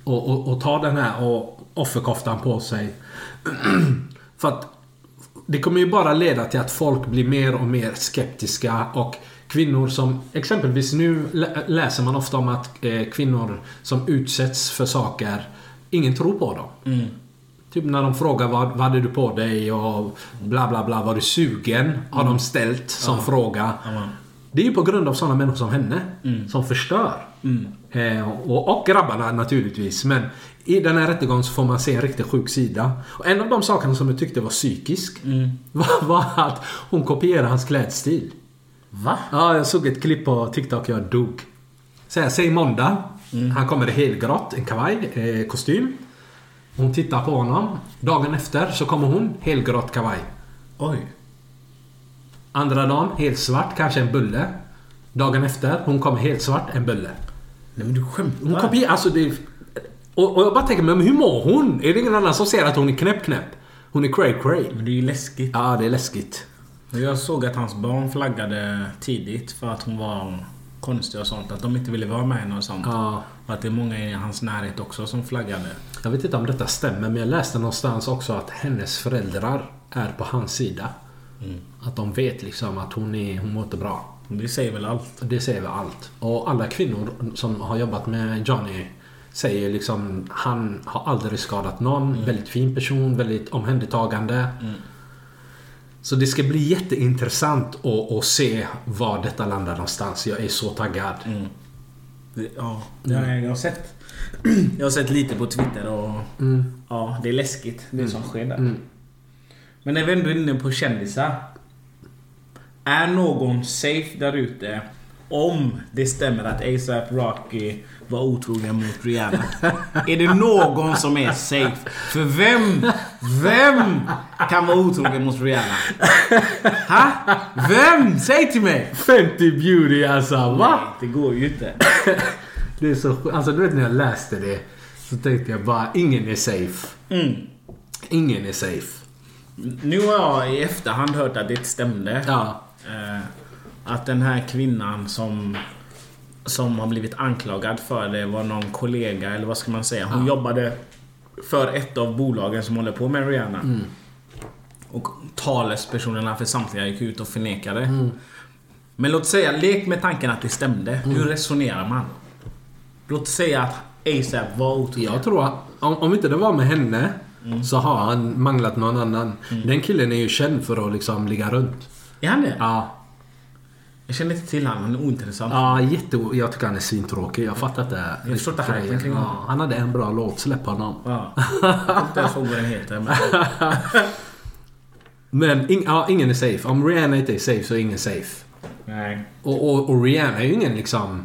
Och, och, och ta den här och offerkoftan på sig. för att det kommer ju bara leda till att folk blir mer och mer skeptiska och kvinnor som exempelvis nu lä- läser man ofta om att eh, kvinnor som utsätts för saker, ingen tror på dem. Typ när de frågar vad, vad hade du på dig och bla bla bla, var du sugen? Har de ställt som fråga. Det är ju på grund av sådana människor som henne. Som förstör. Eh, och, och grabbarna naturligtvis. Men i den här rättegången så får man se en riktigt sjuk sida. Och en av de sakerna som jag tyckte var psykisk. Var, var att hon kopierade hans klädstil. Va? Ja, jag såg ett klipp på TikTok jag dog. Så här, säg måndag. Han kommer helgrått, en kavaj, eh, kostym. Hon tittar på honom. Dagen efter så kommer hon, helgrått kavaj. Oj. Andra dagen, helt svart, kanske en bulle. Dagen efter, hon kommer helt svart, en bulle. Nej men du skämtar? Hon kopierar, alltså det... Och, och jag bara tänker, men hur mår hon? Är det ingen annan som ser att hon är knäpp-knäpp? Hon är cray-cray. Men det är ju läskigt. Ja, det är läskigt. Jag såg att hans barn flaggade tidigt för att hon var konstig och sånt. Att de inte ville vara med henne och sånt. Ja. Och att det är många i hans närhet också som flaggade. Jag vet inte om detta stämmer, men jag läste någonstans också att hennes föräldrar är på hans sida. Att de vet liksom att hon, är, hon mår inte bra. Det säger väl allt. Det säger väl allt. Och alla kvinnor som har jobbat med Johnny säger liksom han har aldrig skadat någon. Väldigt fin person, väldigt omhändertagande. Så det ska bli jätteintressant att, att se var detta landar någonstans. Jag är så taggad. Det- Ja, det har jag, jag har sett. Jag har sett lite på Twitter och... Ja, det är läskigt det som sker där. Men när vi ändå är inne på kändisar. Är någon safe där ute om det stämmer att ASAP Rocky var otrogen mot Rihanna? är det någon som är safe? För vem, vem kan vara otrogen mot Rihanna? Ha? Vem? Säg till mig! 50 beauty alltså, va? Nej, det går ju inte. Det är så. Alltså du vet när jag läste det. Så tänkte jag bara, ingen är safe. Mm. Ingen är safe. Nu har jag i efterhand hört att det stämde. Ja. Eh, att den här kvinnan som som har blivit anklagad för det var någon kollega, eller vad ska man säga. Hon jobbade för ett av bolagen som håller på med Rihanna. Och talespersonerna för samtliga gick ut och förnekade. Men låt säga, lek med tanken att det stämde. Hur resonerar man? Låt säga att ASAP var otrogen. Jag tror att om, om inte det var med henne så har han manglat någon annan. Den killen är ju känd för att liksom ligga runt. Är han det? Ja. Jag känner inte till honom, han är ointressant. Ja, jätte... Jag tycker han är svintråkig. Jag fattar inte. Jag förstår inte hypen kring ja, honom. Han hade en bra låt. Släpp honom. Ja. Jag kommer inte ens vad den heter. Men... Men ing, ja, ingen är safe. Om Rihanna inte är safe så är ingen safe. Nej. Och, och, och Rihanna är ju ingen liksom...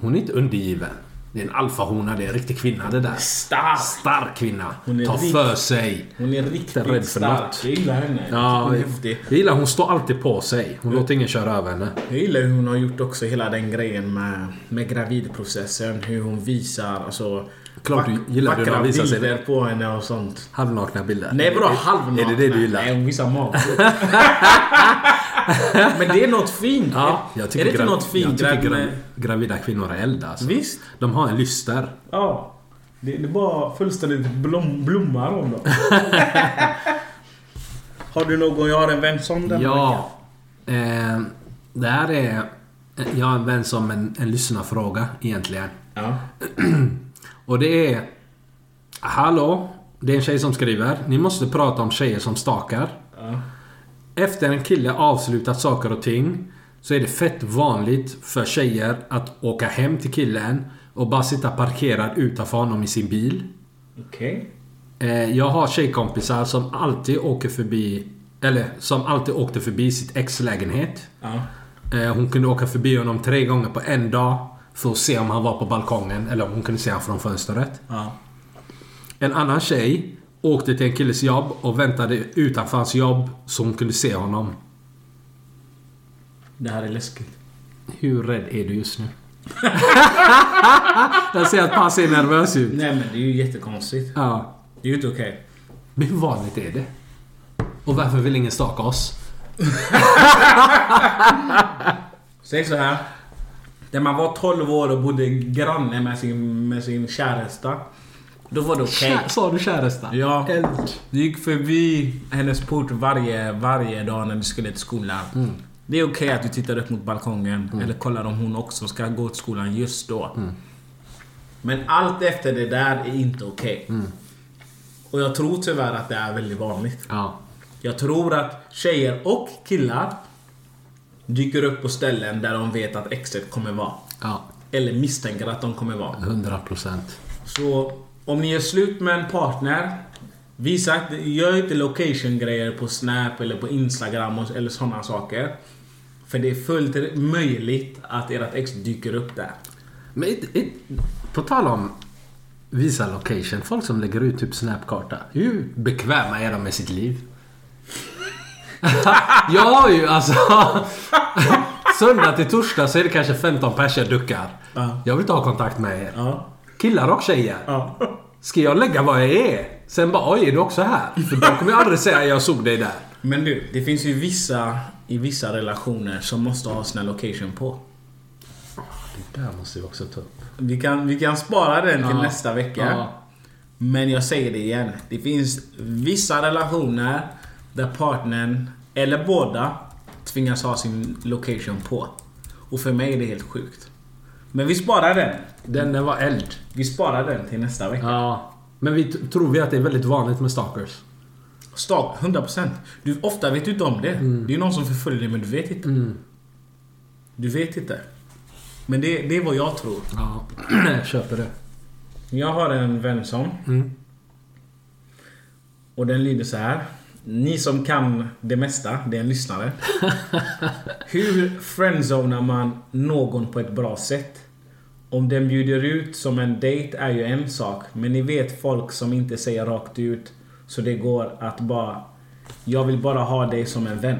Hon är inte undergiven. Det är en alfahona. Det är en riktig kvinna det där. Stark! Stark kvinna. Hon är Tar rik- för sig. Hon är riktigt rädd för stark. något. Jag gillar henne. Ja, hon är jag, häftig. jag gillar hon står alltid på sig. Hon låter ingen köra över henne. Jag gillar hur hon har gjort också hela den grejen med, med gravidprocessen. Hur hon visar alltså... Klart du gillar hur vackra hon visar sig. bilder på henne och sånt. Halvnakna bilder. Nej vadå halvnakna? Är det det du gillar? Nej, hon visar magen. Men det är något fint. Ja, jag tycker, är det inte något fint? jag tycker grav- gravida kvinnor är eld alltså. Visst? De har en lyster. Ja. Det, det bara fullständigt blom, blommar om dem. har du någon jag har en vän som den Ja. Eh, det här är... Jag har en vän som en, en lyssnarfråga egentligen. Ja. Och det är... Hallå? Det är en tjej som skriver. Ni måste prata om tjejer som stakar. Ja. Efter en kille avslutat saker och ting så är det fett vanligt för tjejer att åka hem till killen och bara sitta parkerad utanför honom i sin bil. Okej. Eh, jag har tjejkompisar som alltid åker förbi eller som alltid åkte förbi sitt ex lägenhet. Ja. Eh, hon kunde åka förbi honom tre gånger på en dag för att se om han var på balkongen eller om hon kunde se honom från fönstret. Ja. En annan tjej åkte till en killes jobb och väntade utanför hans jobb så hon kunde se honom. Det här är läskigt. Hur rädd är du just nu? jag ser att Pass är nervös ut. Nej men det är ju jättekonstigt. Ja. Det är ju inte okej. Men hur vanligt är det? Och varför vill ingen staka oss? Säg så här. När man var 12 år och bodde granne med sin, med sin käresta. Då var det okej. Kär, sa du käresta? Ja. Eld. Du gick förbi hennes port varje, varje dag när du skulle till skolan. Mm. Det är okej att du tittar upp mot balkongen eller kollar om hon också ska gå till skolan just då. Mm. Men allt efter det där är inte okej. Mm. Och jag tror tyvärr att det är väldigt vanligt. Ja. Jag tror att tjejer och killar dyker upp på ställen där de vet att exet kommer vara. Ja. Eller misstänker att de kommer vara. 100 procent. Så om ni är slut med en partner Visa att, gör inte location-grejer på Snap eller på Instagram och, eller sådana saker. För det är fullt möjligt att ert ex dyker upp där. Men it, it, på tal om visa location. Folk som lägger ut typ snapkarta. Hur bekväma är de med sitt liv? jag har ju alltså... Söndag till torsdag så är det kanske 15 personer duckar. Ja. Jag vill inte ha kontakt med er. Ja. Killar och tjejer. Ja. Ska jag lägga vad jag är? Sen bara oj, är du också här? För de kommer ju aldrig säga jag såg dig där. Men du, det finns ju vissa i vissa relationer som måste ha sina location på. Det där måste vi också ta upp. Vi kan, vi kan spara den till Ja. nästa vecka. Ja. Men jag säger det igen. Det finns vissa relationer där partnern, eller båda, tvingas ha sin location på. Och för mig är det helt sjukt. Men vi sparar den. Den, den var eld. Vi sparar den till nästa vecka. Ja. Men vi tror vi att det är väldigt vanligt med stalkers? Stalk, 100%. Du, ofta vet du inte om det. Det är någon som förföljer dig men du vet inte. Du vet inte. Men det, det är vad jag tror. Ja. Jag köper det. Jag har en vän som. Och den lyder så här. Ni som kan det mesta, det är en lyssnare. Hur friendzonar man någon på ett bra sätt? Om den bjuder ut som en date är ju en sak, men ni vet folk som inte säger rakt ut. Så det går att bara... Jag vill bara ha dig som en vän.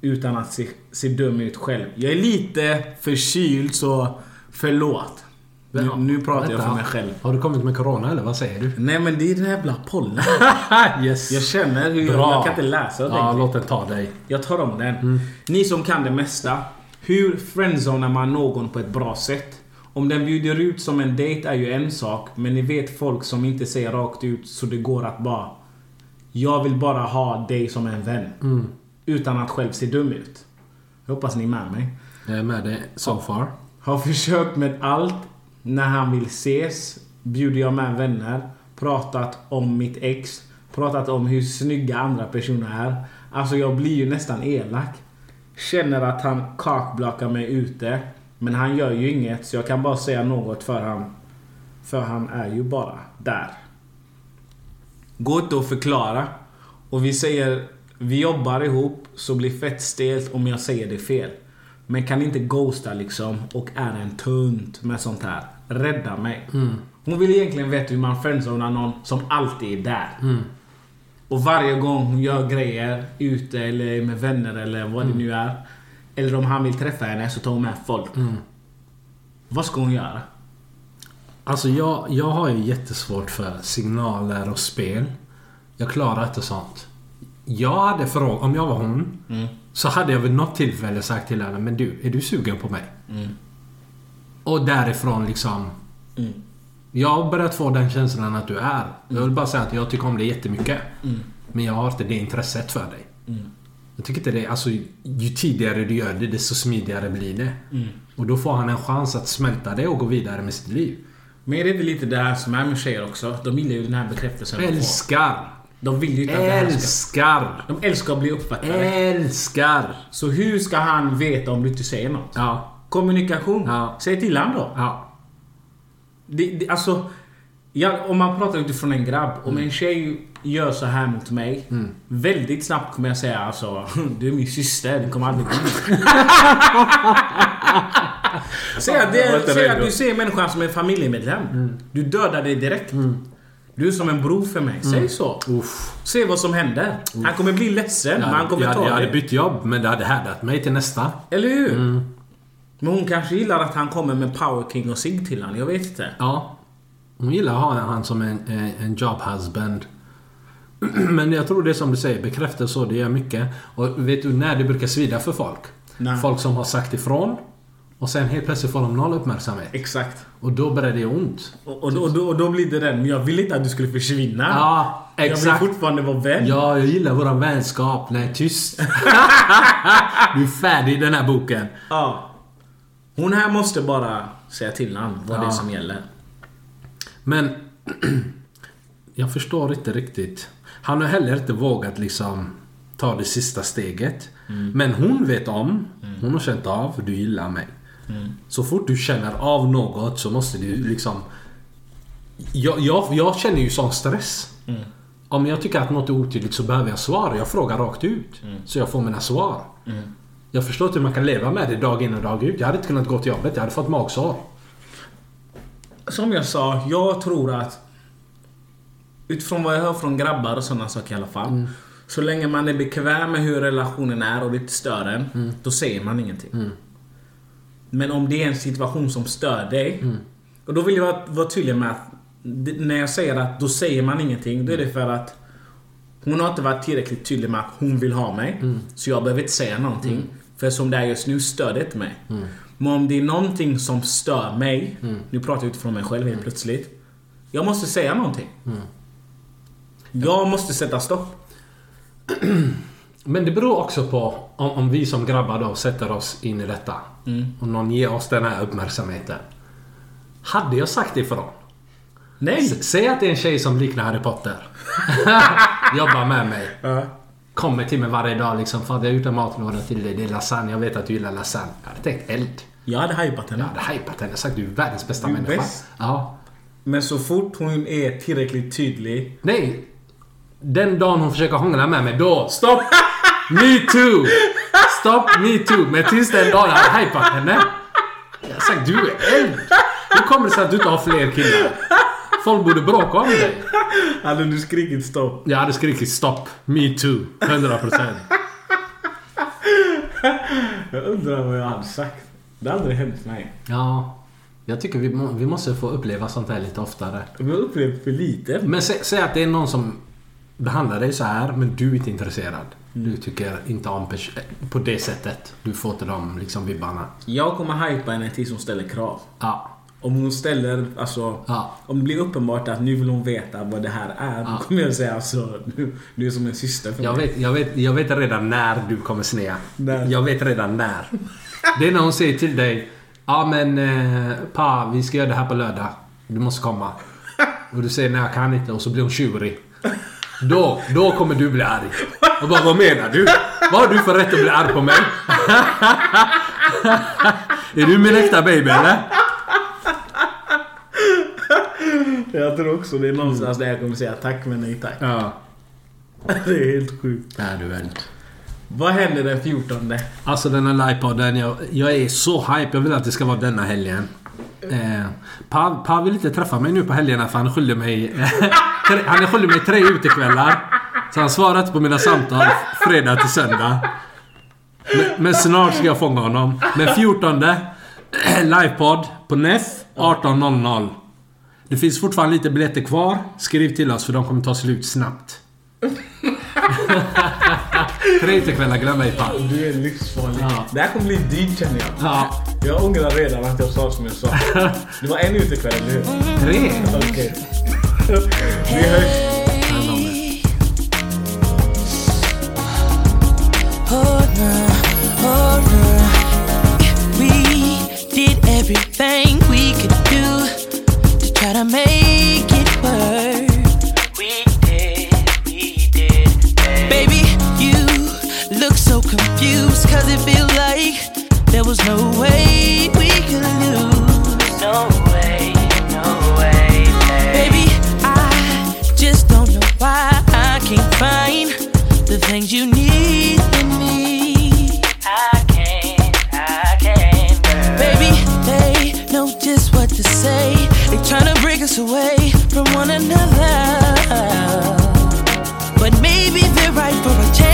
Utan att se, se dum ut själv. Jag är lite förkyld så förlåt. Nu, nu pratar jag Vänta. för mig själv. Har du kommit med Corona eller vad säger du? Nej men det är den här jävla pollen. yes. Jag känner hur jag, Bra. jag kan inte läsa Ja, låt den ta dig. Jag tar om den. Ni som kan det mesta. Hur friendzonar man någon på ett bra sätt? Om den bjuder ut som en date är ju en sak, men ni vet folk som inte säger rakt ut så det går att bara... Jag vill bara ha dig som en vän. Utan att själv se dum ut. Jag hoppas ni är med mig. Jag är med dig so far. Har försökt med allt. När han vill ses bjuder jag med vänner. Pratat om mitt ex. Pratat om hur snygga andra personer är. Alltså jag blir ju nästan elak. Känner att han kakblakar mig ute. Men han gör ju inget så jag kan bara säga något för han. För han är ju bara där. Går inte att förklara. Och vi säger vi jobbar ihop så blir fett stelt om jag säger det fel. Men kan inte ghosta liksom och är en tunt med sånt här. Rädda mig. Hon vill egentligen veta hur man friendzonar någon som alltid är där. Och varje gång hon gör grejer ute eller med vänner eller vad det nu är. Eller om han vill träffa henne så tar hon med folk. Vad ska hon göra? Alltså jag, jag har ju jättesvårt för signaler och spel. Jag klarar inte sånt. Jag hade frågat, om jag var hon, så hade jag vid något tillfälle sagt till henne, men du, är du sugen på mig? Och därifrån liksom... Jag har börjat få den känslan att du är. Jag vill bara säga att jag tycker om dig jättemycket. Men jag har inte det intresset för dig. Jag tycker inte det. Alltså, ju tidigare du gör det, desto smidigare blir det. Och då får han en chans att smälta det och gå vidare med sitt liv. Men är det inte lite det här som är med tjejer också? De gillar ju den här bekräftelsen. Älskar! De vill ju inte att här ska... Älskar! De älskar att bli uppfattade. Älskar! Så hur ska han veta om du inte säger något? Ja. Kommunikation. Ja. Säg till han då. Ja. Det, det, alltså, ja, om man pratar utifrån en grabb. Om Mm. en tjej gör så här mot mig. Väldigt snabbt kommer jag säga alltså, du är min syster, det kommer aldrig gå. Säg att, Jag det, säg att. Mm. du ser människan som en familjemedlem. Du dödar dig direkt. Du är som en bror för mig. Säg så. Uff. Se vad som händer. Han kommer bli ledsen, men han kommer jag, ta jag hade det. bytt jobb, men det hade härdat mig till nästa. Eller hur? Men hon kanske gillar att han kommer med Power King och sig till honom. Jag vet inte. Ja. Hon gillar att ha han som en, en, en job husband. Men jag tror det som du säger, bekräftelse och det gör mycket. Och vet du när det brukar svida för folk? Nej. Folk som har sagt ifrån. Och sen helt plötsligt får de noll uppmärksamhet. Exakt. Och då börjar det ont. Och, och, och, då, och då blir det den, men jag vill inte att du skulle försvinna. Ja, Jag exakt. vill fortfarande vara vän. Ja, jag gillar våran vänskap. Nej, tyst. du är färdig i den här boken. Ja. Hon här måste bara säga till honom vad det är Ja. som gäller. Men... jag förstår inte riktigt. Han har heller inte vågat liksom ta det sista steget. Men hon vet om. Hon har känt av. Du gillar mig. Så fort du känner av något så måste du liksom... Jag, jag, jag känner ju sån stress. Om jag tycker att något är otydligt så behöver jag svar. Jag frågar rakt ut. Så jag får mina svar. Jag förstår inte hur man kan leva med det dag in och dag ut. Jag hade inte kunnat gå till jobbet. Jag hade fått magsår. Som jag sa, jag tror att... Utifrån vad jag hör från grabbar och sådana saker i alla fall. Mm. Så länge man är bekväm med hur relationen är och det inte stör en. Mm. Då säger man ingenting. Men om det är en situation som stör dig. Mm. Och då vill jag vara, tydlig med att när jag säger att då säger man ingenting. Då är det för att hon har inte varit tillräckligt tydlig med att hon vill ha mig. Mm. Så jag behöver inte säga någonting. För som det är just nu stör det inte mig. Mm. Men om det är någonting som stör mig. Nu pratar jag utifrån mig själv helt plötsligt. Jag måste säga någonting. Mm. Jag måste sätta stopp. Men det beror också på om, om vi som grabbar då sätter oss in i detta. Och någon ger oss den här uppmärksamheten. Hade jag sagt ifrån? Nej! S- Säg att det är en tjej som liknar Harry Potter. Jobbar med mig. Ja. Kommer till mig varje dag liksom. Fan, jag har gjort en matlåda till dig. Det är lasagne. Jag vet att du gillar lasagne. Jag hade tänkt eld. Jag hade hypat henne. Jag hade hypat henne. Sagt du är världens bästa Du är människa. bäst. Ja. Men så fort hon är tillräckligt tydlig. Nej. Den dagen hon försöker hångla med mig, då... Stopp! Me too! Stopp, me too! Men tills den dagen jag hade hypat henne. Jag har sagt du är eld. Hur kommer det sig att du inte har fler killar? Folk borde bråka om dig. Hade du skrikit stopp? Jag hade skrikit stopp. Me too. 100%. Jag undrar vad jag hade sagt. Det har aldrig hänt mig. Ja. Jag tycker vi, må, vi måste få uppleva sånt här lite oftare. Jag har upplevt för lite. Men sä, säg att det är någon som behandlar dig så här men du är inte intresserad. Du tycker inte om på det sättet. Du får till de liksom vibbarna. Jag kommer hypa henne tills hon ställer krav. Ja. Om hon ställer, alltså... Ja. Om det blir uppenbart att nu vill hon veta vad det här är. Ja. Då kommer jag säga alltså, du, du är som en syster för Jag mig. vet, jag, vet, jag vet redan när du kommer snea. När? Jag vet redan när. Det är när hon säger till dig Ja men eh, Pa, vi ska göra det här på lördag. Du måste komma. Och du säger nej jag kan inte och så blir hon tjurig. Då, då kommer du bli arg. Och bara vad menar du? Vad har du för rätt att bli arg på mig? är du min äkta baby eller? Jag tror också det är någonstans där jag kommer säga tack men nej tack. Ja. Det är helt sjukt. Är du väl. Vad händer den 14? Alltså den här livepodden, jag, jag är så hype. Jag vill att det ska vara denna helgen. Eh, pa, pa vill inte träffa mig nu på helgerna för han skyller mig... tre, han är skyldig mig tre utekvällar. Så han svarar inte på mina samtal fredag till söndag. Men, men snart ska jag fånga honom. Men 14 livepodd på NEF 18.00. Det finns fortfarande lite biljetter kvar. Skriv till oss för de kommer ta slut snabbt. tre utekvällar, glöm mig pa. Du är livsfarlig. Ja. Det här kommer bli dyrt känner jag. Ja. Jag ångrar redan att jag sa som jag sa. Det var en utekväll, eller hur? Tre? Okej. Vi hörs. We did everything we could try to make it work. We did, we did. Baby, you look so confused cause it feels like there was no way we could lose. No way, no way. Baby, I just don't know why I can't find the things you need us away from one another. But maybe they're right for a change.